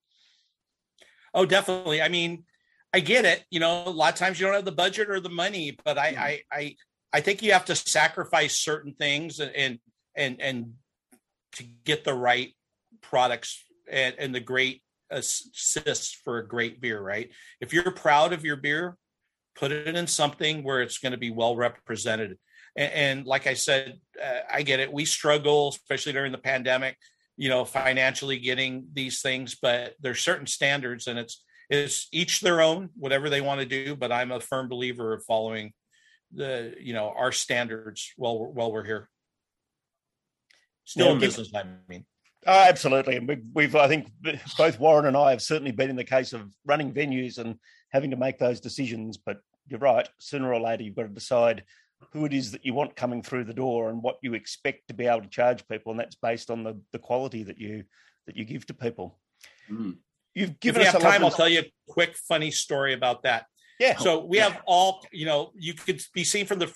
Speaker 3: Oh, definitely. I mean, I get it. You know, a lot of times you don't have the budget or the money, but I, mm-hmm. I, I, I think you have to sacrifice certain things and and and to get the right products and, and the great assists for a great beer. Right? If you're proud of your beer, put it in something where it's going to be well represented. And, and like I said, uh, I get it. We struggle, especially during the pandemic, you know, financially getting these things, but there's certain standards, and it's it's each their own, whatever they want to do. But I'm a firm believer of following the you know our standards while while we're here. Still yeah, in business, I mean.
Speaker 1: Oh, absolutely, and we've, we've, I think both Warren and I have certainly been in the case of running venues and having to make those decisions. But you're right. Sooner or later, you've got to decide who it is that you want coming through the door and what you expect to be able to charge people, and that's based on the the quality that you that you give to people.
Speaker 3: Mm. You've given if us have time. I'll tell you a quick funny story about that.
Speaker 1: Yeah.
Speaker 3: So we have all, you know, you could be seen from the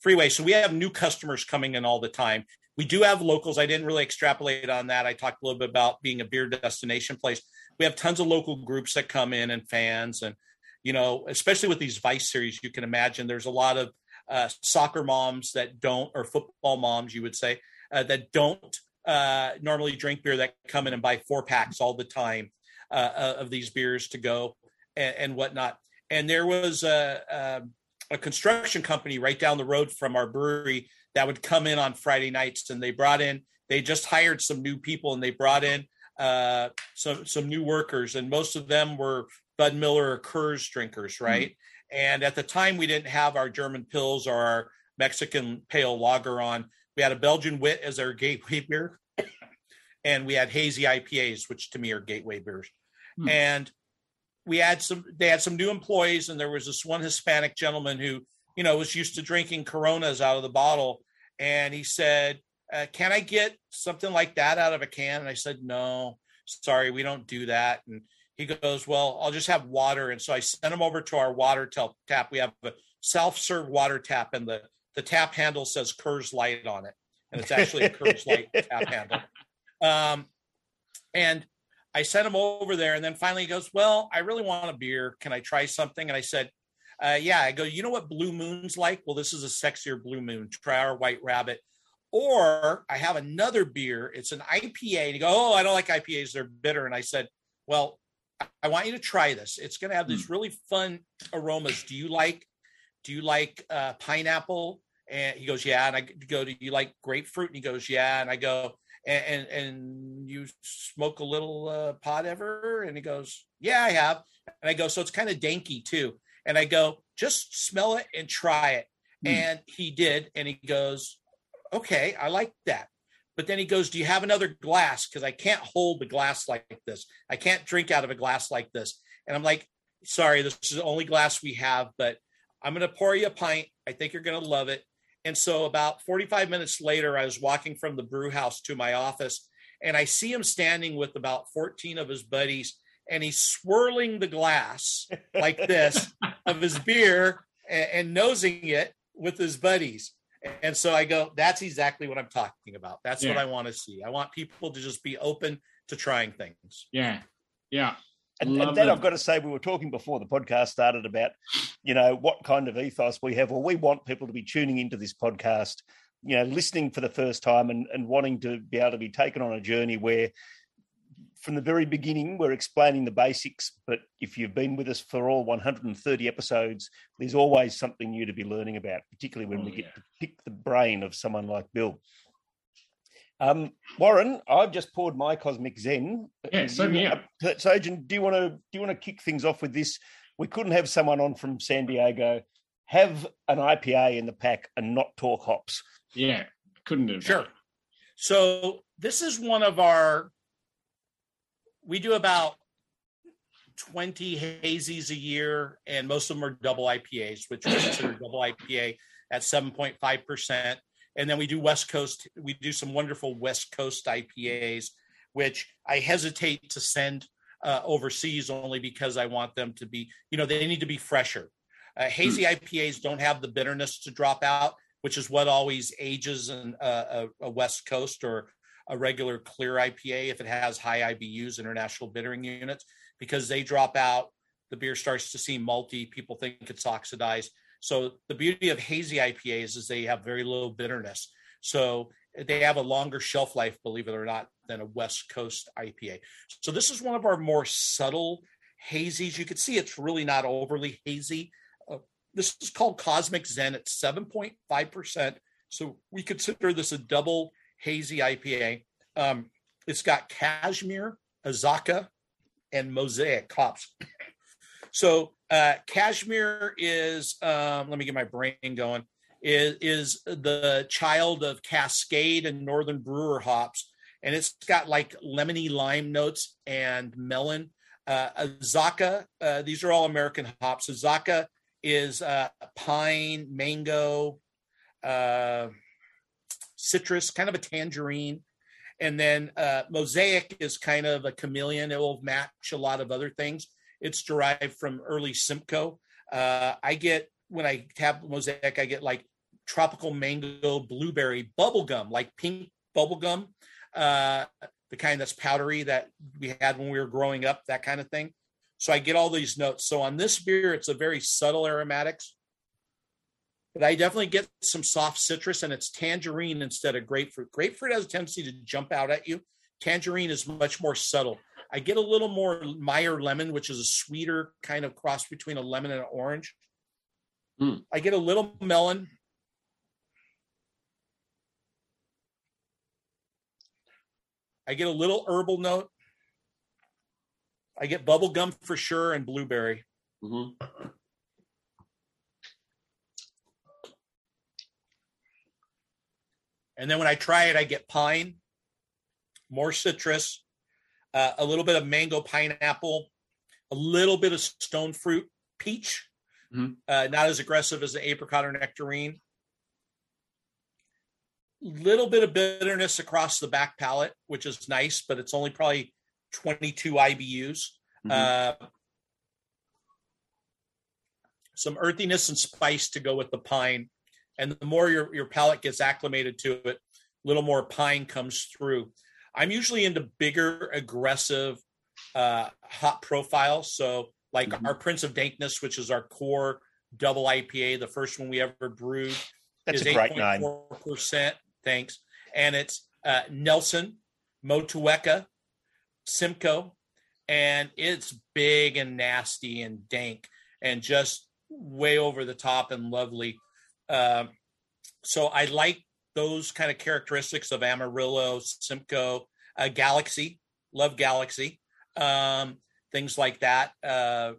Speaker 3: freeway. So we have new customers coming in all the time. We do have locals. I didn't really extrapolate on that. I talked a little bit about being a beer destination place. We have tons of local groups that come in and fans, and you know, especially with these Vice series, you can imagine there's a lot of uh, soccer moms that don't, or football moms, you would say, uh, that don't uh, normally drink beer that come in and buy four packs all the time uh, uh, of these beers to go and, and whatnot. And there was a, a, a construction company right down the road from our brewery that would come in on Friday nights, and they brought in. They just hired some new people, and they brought in uh, some some new workers, and most of them were Bud Miller or Coors drinkers, hmm. right? Mm-hmm. And at the time, we didn't have our German Pils or our Mexican Pale Lager on. We had a Belgian Wit as our gateway beer, and we had hazy IPAs, which to me are gateway beers. Hmm. And we had some, they had some new employees, and there was this one Hispanic gentleman who, you know, was used to drinking Coronas out of the bottle, and he said, uh, "Can I get something like that out of a can?" And I said, "No, sorry, we don't do that." And he goes, "Well, I'll just have water." And so I sent him over to our water tap. We have a self-serve water tap, and the the tap handle says Coors Light on it, and it's actually a Coors Light tap handle. Um, and I sent him over there, and then finally he goes, "Well, I really want a beer. Can I try something?" And I said, uh, "Yeah." I go, "You know what Blue Moon's like? Well, this is a sexier Blue Moon. Try our White Rabbit." Or I have another beer. It's an IPA. And he go, "Oh, I don't like IPAs. They're bitter." And I said, "Well, I want you to try this. It's going to have these hmm. really fun aromas. Do you like? Do you like uh, pineapple?" And he goes, "Yeah." And I go, "Do you like grapefruit?" And he goes, "Yeah." And I go, and, and, and you smoke a little uh, pot ever? And he goes, yeah, I have. And I go, so it's kind of danky too. And I go, just smell it and try it. Mm. And he did. And he goes, okay, I like that. But then he goes, do you have another glass? Because I can't hold the glass like this. I can't drink out of a glass like this. And I'm like, sorry, this is the only glass we have, but I'm going to pour you a pint. I think you're going to love it. And so about 45 minutes later, I was walking from the brew house to my office and I see him standing with about 14 of his buddies and he's swirling the glass like this of his beer and, and, nosing it with his buddies. And so I go, that's exactly what I'm talking about. That's yeah. what I want to see. I want people to just be open to trying things.
Speaker 2: Yeah. Yeah.
Speaker 1: And, and then I've got to say, we were talking before the podcast started about, you know, what kind of ethos we have. Well, we want people to be tuning into this podcast, you know, listening for the first time and, and wanting to be able to be taken on a journey where from the very beginning, we're explaining the basics. But if you've been with us for all 130 episodes, there's always something new to be learning about, particularly when oh, we get to pick the brain of someone like Bill. Um, Warren, I've just poured my Cosmic Zen.
Speaker 2: Yeah, so yeah.
Speaker 1: So, Agent, do you want to do you want to kick things off with this? We couldn't have someone on from San Diego have an IPA in the pack and not talk hops.
Speaker 2: Yeah, couldn't have.
Speaker 3: Sure. So this is one of our. We do about 20 hazies a year, and most of them are double IPAs, which we consider double IPA at 7.5% and then we do West Coast. We do some wonderful West Coast IPAs, which I hesitate to send uh, overseas only because I want them to be, you know, they need to be fresher. Uh, hazy mm. IPAs don't have the bitterness to drop out, which is what always ages in uh, a, a, West Coast or a regular clear IPA if it has high IBUs, international bittering units, because they drop out. The beer starts to seem malty. People think it's oxidized. So the beauty of hazy IPAs is they have very low bitterness. So they have a longer shelf life, believe it or not, than a West Coast IPA. So this is one of our more subtle hazies. You can see it's really not overly hazy. Uh, this is called Cosmic Zen. It's 7.5%. So we consider this a double hazy IPA. Um, it's got cashmere, Azacca, and mosaic hops. So uh, cashmere is um, let me get my brain going. Is is the child of Cascade and Northern Brewer hops, and it's got like lemony lime notes and melon. Uh, Azacca, uh, these are all American hops. Azacca is uh, pine, mango, uh, citrus, kind of a tangerine. And then uh, Mosaic is kind of a chameleon. It will match a lot of other things. It's derived from early Simcoe. Uh, I get, when I have Mosaic, I get like tropical mango blueberry bubblegum, like pink bubblegum, uh, the kind that's powdery that we had when we were growing up, that kind of thing. So I get all these notes. So on this beer, it's a very subtle aromatics, but I definitely get some soft citrus and it's tangerine instead of grapefruit. Grapefruit has a tendency to jump out at you. Tangerine is much more subtle. I get a little more Meyer lemon, which is a sweeter kind of cross between a lemon and an orange. Mm. I get a little melon, I get a little herbal note. I get bubble gum for sure and blueberry. Mm-hmm. And then when I try it, I get pine, more citrus, uh, a little bit of mango pineapple, a little bit of stone fruit peach, mm-hmm. uh, not as aggressive as the apricot or nectarine little bit of bitterness across the back palate, which is nice, but it's only probably 22 IBUs. Mm-hmm. Uh, some earthiness and spice to go with the pine. And the more your, your palate gets acclimated to it, a little more pine comes through. I'm usually into bigger, aggressive, uh, hot profiles. So, like mm-hmm. our Prince of Dankness, which is our core double IPA, the first one we ever brewed.
Speaker 1: That's name.
Speaker 3: Percent thanks. And it's uh, Nelson, Motueka, Simcoe, and it's big and nasty and dank and just way over the top and lovely. Uh, so I like those kind of characteristics of Amarillo, Simcoe, uh, Galaxy, love Galaxy, um, things like that. Uh,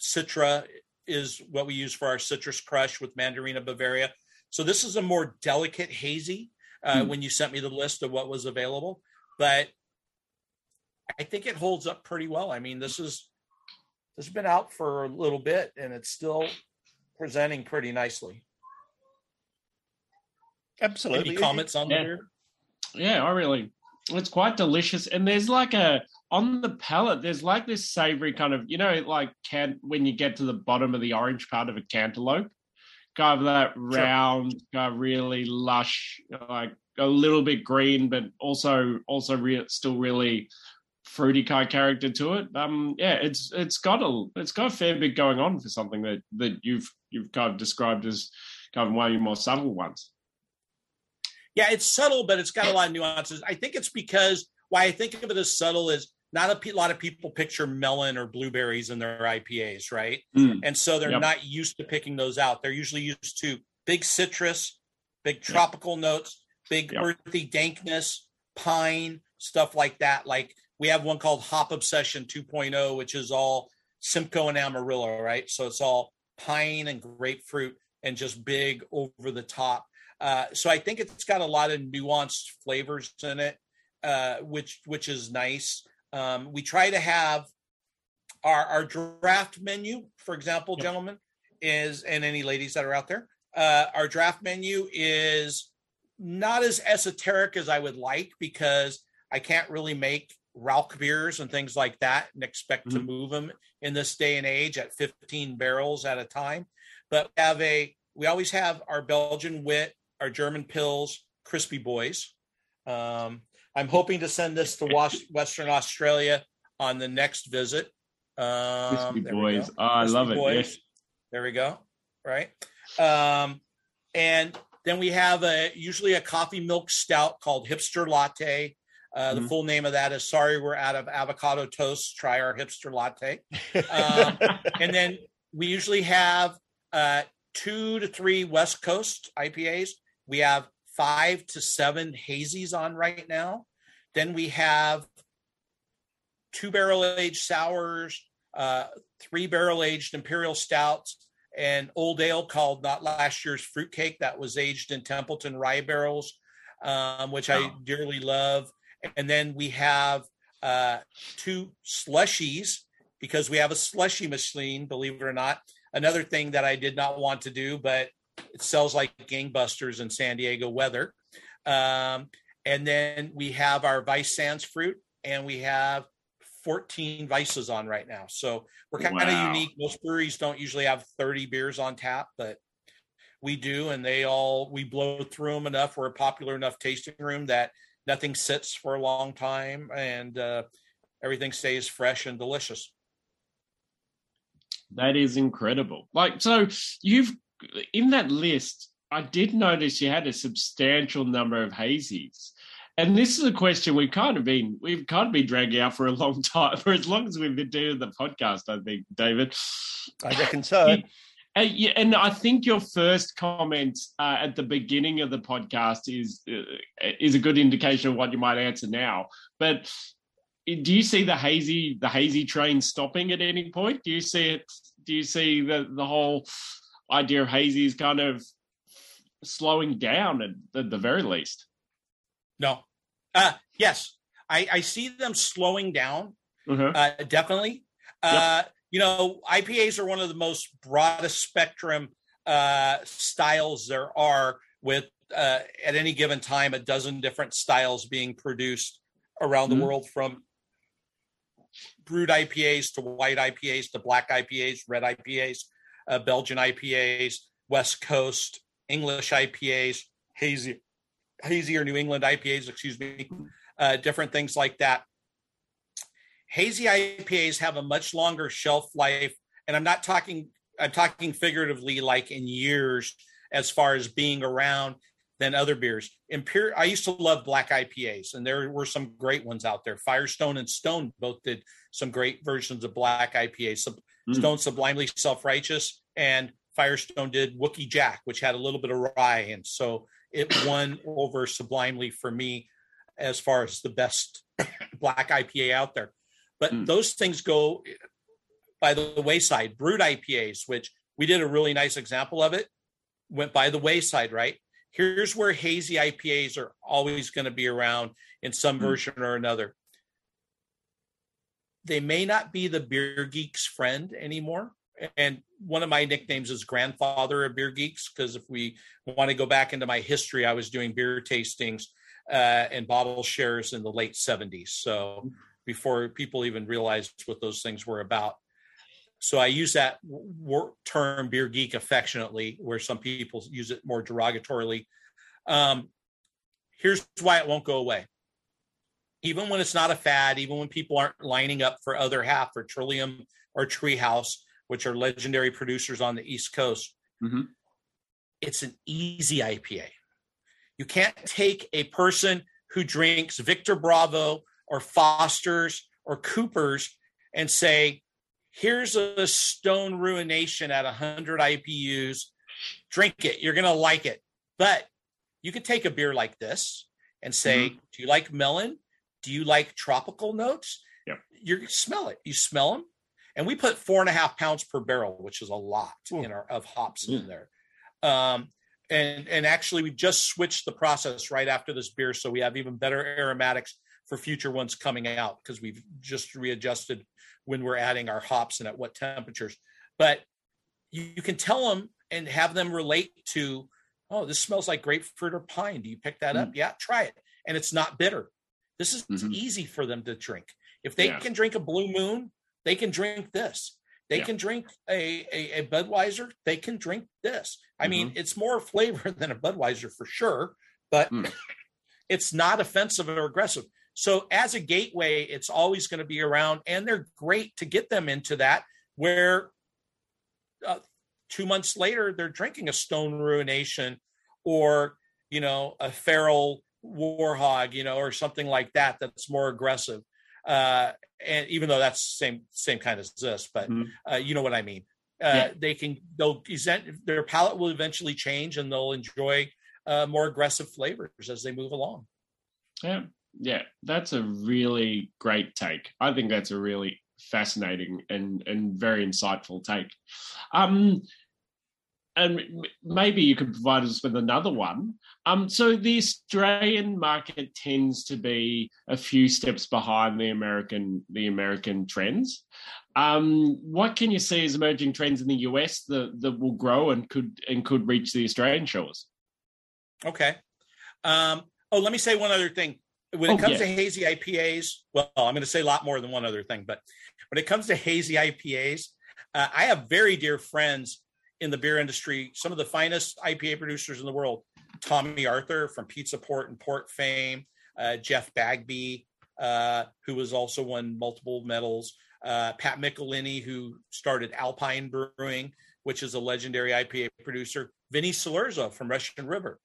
Speaker 3: Citra is what we use for our citrus crush with Mandarina Bavaria. So this is a more delicate hazy uh, hmm. when you sent me the list of what was available, but I think it holds up pretty well. I mean, this is this has been out for a little bit and it's still presenting pretty nicely.
Speaker 1: Absolutely.
Speaker 3: Any comments on
Speaker 2: yeah.
Speaker 3: there?
Speaker 2: Yeah, I really it's quite delicious. And there's like a on the palate, there's like this savory kind of, you know, like can when you get to the bottom of the orange part of a cantaloupe kind of that round, sure. uh, really lush, like a little bit green, but also also re- still really fruity kind of character to it. Um, yeah, it's it's got a it's got a fair bit going on for something that that you've you've kind of described as kind of one of your more subtle ones.
Speaker 3: Yeah, it's subtle, but it's got a lot of nuances. I think it's because why I think of it as subtle is not a lot of people picture melon or blueberries in their IPAs, right? Mm. And so they're yep. not used to picking those out. They're usually used to big citrus, big tropical yep. notes, big yep. earthy dankness, pine, stuff like that. Like we have one called Hop Obsession 2.0, which is all Simcoe and Amarillo, right? So it's all pine and grapefruit and just big over the top. Uh, so I think it's got a lot of nuanced flavors in it, uh, which which is nice. Um, we try to have our, our draft menu, for example, yep. gentlemen, is and any ladies that are out there, uh, our draft menu is not as esoteric as I would like because I can't really make Rauch beers and things like that and expect mm-hmm. to move them in this day and age at 15 barrels at a time. But we have a we always have our Belgian wit, our German Pils, crispy boys. Um, I'm hoping to send this to Western Australia on the next visit.
Speaker 2: Um, boys, oh, I love boys. it. Yes.
Speaker 3: There we go. Right, um, and then we have a usually a coffee milk stout called Hipster Latte. Uh, the mm-hmm. full name of that is sorry we're out of avocado toast. Try our hipster latte. um, and then we usually have uh, two to three West Coast IPAs. We have five to seven hazies on right now. Then we have two barrel aged sours, uh, three barrel aged imperial stouts, and old ale called not last year's fruitcake that was aged in Templeton rye barrels, um, which I dearly love. And then we have uh, two slushies because we have a slushy machine, believe it or not. Another thing that I did not want to do, but it sells like gangbusters in San Diego weather. Um, and then we have our Vice Sans fruit, and we have 14 vices on right now. So we're kind wow. of unique. Most breweries don't usually have 30 beers on tap, but we do, and they all we blow through them enough. We're a popular enough tasting room that nothing sits for a long time, and uh, everything stays fresh and delicious.
Speaker 2: That is incredible. Like so, you've in that list. I did notice you had a substantial number of hazies. And this is a question we've kind of been we've kind of been dragging out for a long time, for as long as we've been doing the podcast. I think, Davydd.
Speaker 1: I reckon so.
Speaker 2: Uh, and I think your first comment uh, at the beginning of the podcast is uh, is a good indication of what you might answer now. But do you see the hazy the hazy train stopping at any point? Do you see it? Do you see the the whole idea of hazy is kind of slowing down at, at the very least?
Speaker 3: No. Uh, yes, I, I see them slowing down. Mm-hmm. Uh, definitely. Uh, yep. You know, IPAs are one of the most broadest spectrum uh, styles there are, with uh, at any given time a dozen different styles being produced around mm-hmm. the world, from brut IPAs to white IPAs to black IPAs, red IPAs, uh, Belgian IPAs, West Coast English IPAs, hazy hazy or New England IPAs, excuse me, uh, different things like that. Hazy IPAs have a much longer shelf life, and I'm not talking. I'm talking figuratively, like in years, as far as being around than other beers. Imperial, I used to love black IPAs, and there were some great ones out there. Firestone and Stone both did some great versions of black IPAs. Mm. Stone Sublimely Self Righteous, and Firestone did Wookiee Jack, which had a little bit of rye, and so it won over Sublimely for me as far as the best black IPA out there. But mm. those things go by the wayside. Brut IPAs, which we did a really nice example of it, went by the wayside, right? Here's where hazy IPAs are always going to be around in some mm. version or another. They may not be the beer geek's friend anymore and one of my nicknames is grandfather of beer geeks because if we want to go back into my history i was doing beer tastings uh, and bottle shares in the late 70s so before people even realized what those things were about so i use that term beer geek affectionately where some people use it more derogatorily um, here's why it won't go away even when it's not a fad even when people aren't lining up for other half or trillium or treehouse which are legendary producers on the East Coast. Mm-hmm. It's an easy IPA. You can't take a person who drinks Victor Bravo or Foster's or Cooper's and say, here's a stone ruination at 100 IBUs. Drink it. You're going to like it. But you could take a beer like this and say, mm-hmm. do you like melon? Do you like tropical notes?
Speaker 2: Yep.
Speaker 3: You smell it. You smell them and we put four and a half pounds per barrel, which is a lot Ooh. in our of hops in there. Um, and and actually, we just switched the process right after this beer, so we have even better aromatics for future ones coming out because we've just readjusted when we're adding our hops and at what temperatures. But you, you can tell them and have them relate to, oh, this smells like grapefruit or pine. Do you pick that mm. up? Yeah, try it. And it's not bitter. This is mm-hmm. easy for them to drink. If they yeah. can drink a blue moon they can drink this. They yeah. can drink a, a, a, Budweiser. They can drink this. I mm-hmm. mean, it's more flavor than a Budweiser for sure, but mm. it's not offensive or aggressive. So, as a gateway, it's always going to be around, and they're great to get them into that. Where uh, two months later, they're drinking a Stone Ruination or you know a Feral Warhog, you know, or something like that that's more aggressive uh, and even though that's same same kind as this, but mm-hmm. uh, you know what I mean. Uh, yeah. They can they'll their palate will eventually change, and they'll enjoy uh, more aggressive flavors as they move along.
Speaker 2: Yeah, yeah, that's a really great take. I think that's a really fascinating and and very insightful take. Um, and maybe you could provide us with another one. Um, so the Australian market tends to be a few steps behind the American the American trends. Um, what can you see as emerging trends in the US that, that will grow and could and could reach the Australian shores?
Speaker 3: Okay. Um, oh, let me say one other thing. When it oh, comes yeah. to hazy IPAs, well, I'm going to say a lot more than one other thing, but when it comes to hazy IPAs, uh, I have very dear friends in the beer industry, some of the finest IPA producers in the world. Tomme Arthur from Pizza Port and Port fame, uh, Jeff Bagby, uh, who has also won multiple medals, uh, Pat McIlhenney, who started Alpine Brewing, which is a legendary IPA producer, Vinnie Cilurzo from Russian River.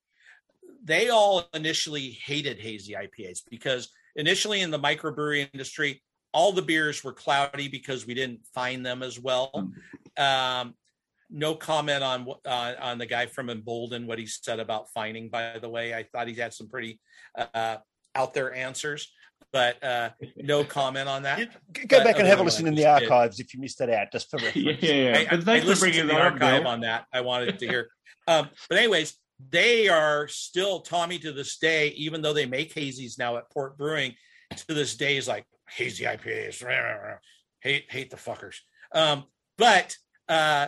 Speaker 3: They all initially hated hazy IPAs because initially in the microbrewery industry, all the beers were cloudy because we didn't find them as well. Hmm. Um, no comment on uh, on the guy from Embolden what he said about finding. By the way, I thought he had some pretty uh, out there answers, but uh, no comment on that.
Speaker 1: Go back and have a listen in the archives did. if you missed that out, just for reference.
Speaker 2: Yeah, yeah. I,
Speaker 3: I, I listened to the archive on that. I wanted to hear. Um, but anyways, they are still Tomme to this day, even though they make hazies now at Port Brewing. To this day, is like hazy IPAs. Hate hate the fuckers. Um, but uh,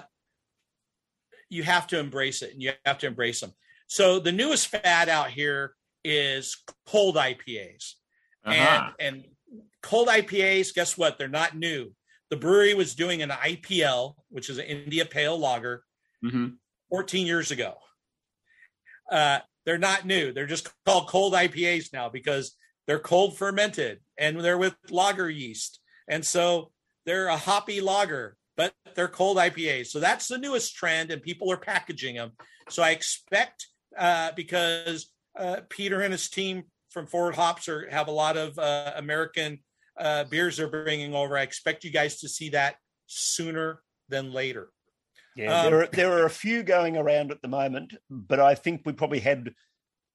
Speaker 3: you have to embrace it and you have to embrace them. So the newest fad out here is cold IPAs. Uh-huh. And and cold IPAs, guess what? They're not new. The brewery was doing an IPL, which is an India Pale Lager, mm-hmm. 14 years ago. Uh, they're not new. They're just called cold IPAs now because they're cold fermented and they're with lager yeast. And so they're a hoppy lager but they're cold IPAs. So that's the newest trend, and people are packaging them. So I expect uh, because uh, Peter and his team from Forward Hops are, have a lot of uh, American uh, beers they're bringing over. I expect you guys to see that sooner than later.
Speaker 1: Yeah, um, there, are, there are a few going around at the moment, but I think we probably had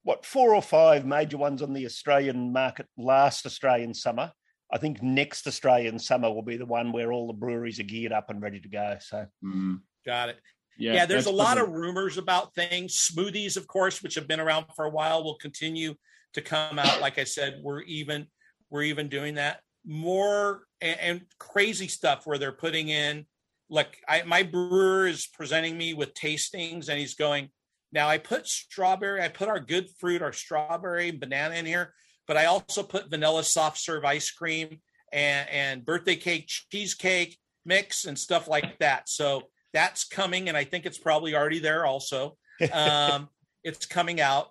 Speaker 1: what four or five major ones on the Australian market last Australian summer. I think next Australian summer will be the one where all the breweries are geared up and ready to go. So,
Speaker 3: mm. got it. Yeah, yeah there's a lot of rumors about things. Smoothies, of course, which have been around for a while, will continue to come out. Like I said, we're even we're even doing that more and, and crazy stuff where they're putting in like I, my brewer is presenting me with tastings and he's going now i put strawberry i put our good fruit our strawberry banana in here but I also put vanilla soft serve ice cream and, and birthday cake, cheesecake mix, and stuff like that. So that's coming, and I think it's probably already there also. Um, it's coming out.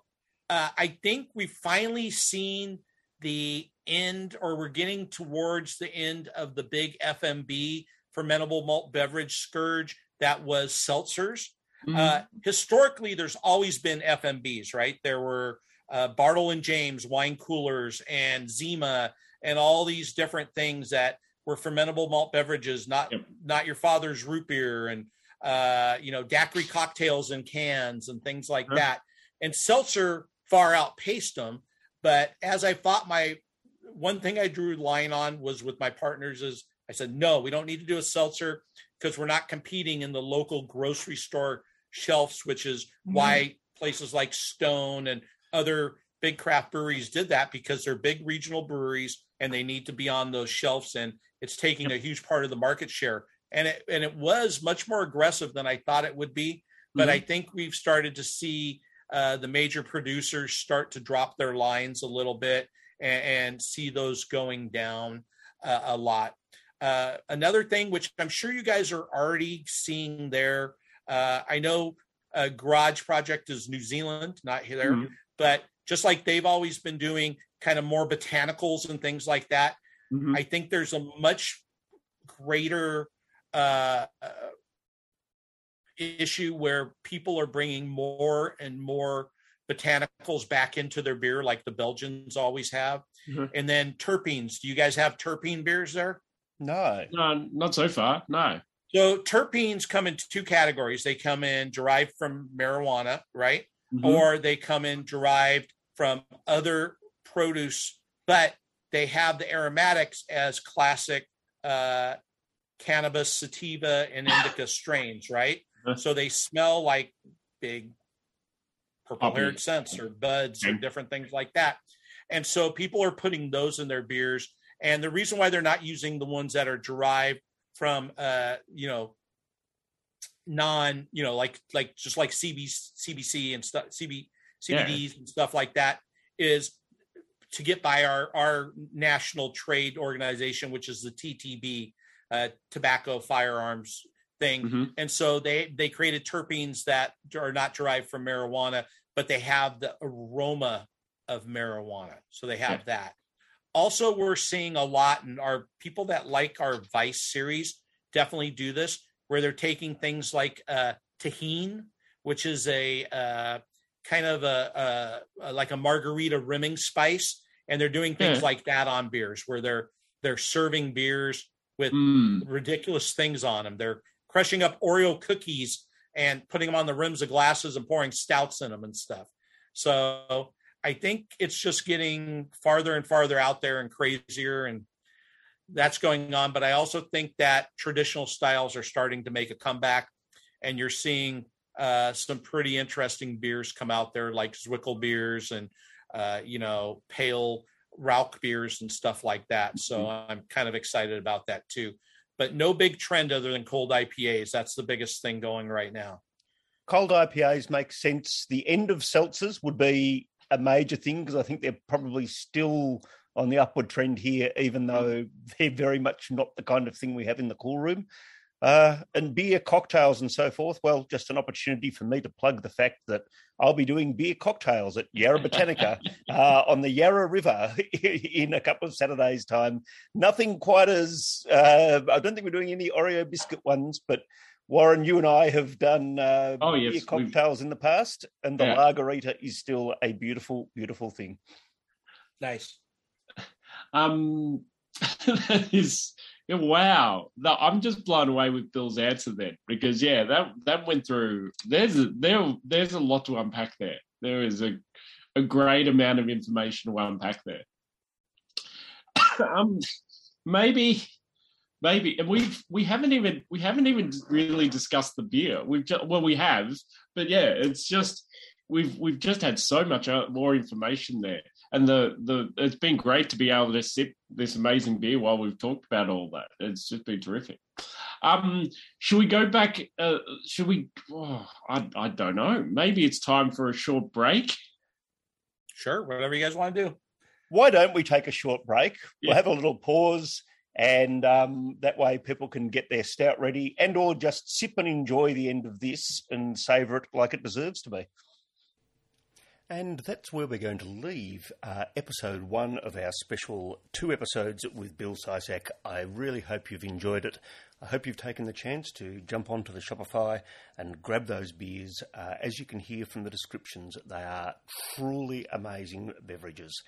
Speaker 3: Uh, I think we've finally seen the end, or we're getting towards the end of the big FMB fermentable malt beverage scourge that was seltzers. Mm-hmm. Uh, historically, there's always been FMBs, right? There were uh, Bartles and Jaymes wine coolers and Zima and all these different things that were fermentable malt beverages, not yep. not your father's root beer and uh, you know daiquiri cocktails in cans and things like that. And seltzer far outpaced them. But as I thought, my one thing I drew line on was with my partners is I said, no, we don't need to do a seltzer because we're not competing in the local grocery store shelves, which is mm-hmm. why places like Stone and other big craft breweries did that because they're big regional breweries and they need to be on those shelves and it's taking a huge part of the market share and it and it was much more aggressive than I thought it would be but mm-hmm. I think we've started to see uh, the major producers start to drop their lines a little bit and, and see those going down uh, a lot. Uh, another thing, which I'm sure you guys are already seeing there, uh, I know Garage Project is New Zealand, not here. Mm-hmm but just like they've always been doing kind of more botanicals and things like that mm-hmm. i think there's a much greater uh, uh, issue where people are bringing more and more botanicals back into their beer like the belgians always have mm-hmm. and then terpenes do you guys have terpene beers there
Speaker 1: no
Speaker 2: no not so far no
Speaker 3: so terpenes come in two categories they come in derived from marijuana right mm-hmm. or they come in derived from other produce, but they have the aromatics as classic uh, cannabis, sativa, and indica strains, right? so they smell like big purple haired scents or buds or different things like that. And so people are putting those in their beers. And the reason why they're not using the ones that are derived from, uh, you know, non, you know, like like just like CB, CBC and stuff, CB, CBDs yeah. and stuff like that is to get by our our national trade organization, which is the TTB, uh, Tobacco Firearms thing. Mm-hmm. And so they they created terpenes that are not derived from marijuana, but they have the aroma of marijuana. So they have yeah. that. Also, we're seeing a lot, and our people that like our Vice series definitely do this, where they're taking things like uh, Tajín, which is a uh, kind of a, a, like a margarita rimming spice, and they're doing things yeah. like that on beers, where they're they're serving beers with mm. ridiculous things on them. They're crushing up Oreo cookies and putting them on the rims of glasses and pouring stouts in them and stuff. So I think it's just getting farther and farther out there and crazier and that's going on. But I also think that traditional styles are starting to make a comeback and you're seeing uh, some pretty interesting beers come out there like Zwickel beers and, uh, you know, pale Rauch beers and stuff like that. So mm-hmm. I'm kind of excited about that too but no big trend other than cold IPAs. That's the biggest thing going right now.
Speaker 1: Cold IPAs make sense. The end of seltzers would be a major thing because I think they're probably still on the upward trend here, even though they're very much not the kind of thing we have in the cool room. Uh, and beer cocktails and so forth. Well, just an opportunity for me to plug the fact that I'll be doing beer cocktails at Yarra Botanica uh, on the Yarra River in a couple of Saturdays' time. Nothing quite as uh, I don't think we're doing any Oreo biscuit ones, but Warren, you and I have done uh, oh, yes. beer cocktails We've... in the past, and the yeah. Lagerita is still a beautiful, beautiful thing.
Speaker 3: Nice.
Speaker 2: Um, that is wow, I'm just blown away with Bill's answer then, because yeah, that that went through. There's a, there there's a lot to unpack there. There is a a great amount of information to unpack there. um, maybe, maybe, and we've we haven't even we haven't even really discussed the beer. We've just, well, we have, but yeah, it's just we've we've just had so much uh, more information there and the the it's been great to be able to sip this amazing beer while we've talked about all that. It's just been terrific. Um, should we go back? Uh, should we? Oh, I I don't know. Maybe it's time for a short break.
Speaker 3: Sure, whatever you guys want to do.
Speaker 1: Why don't we take a short break? Yeah. We'll have a little pause, and um, that way people can get their stout ready, and or just sip and enjoy the end of this and savor it like it deserves to be. And that's where we're going to leave uh, episode one of our special two episodes with Bill Sysak. I really hope you've enjoyed it. I hope you've taken the chance to jump onto the Shopify and grab those beers. Uh, as you can hear from the descriptions, they are truly amazing beverages.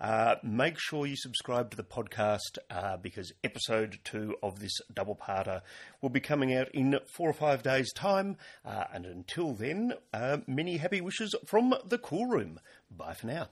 Speaker 1: Uh, make sure you subscribe to the podcast uh, because episode two of this double parter will be coming out in four or five days' time. Uh, and until then, uh, many happy wishes from the Cool Room. Bye for now.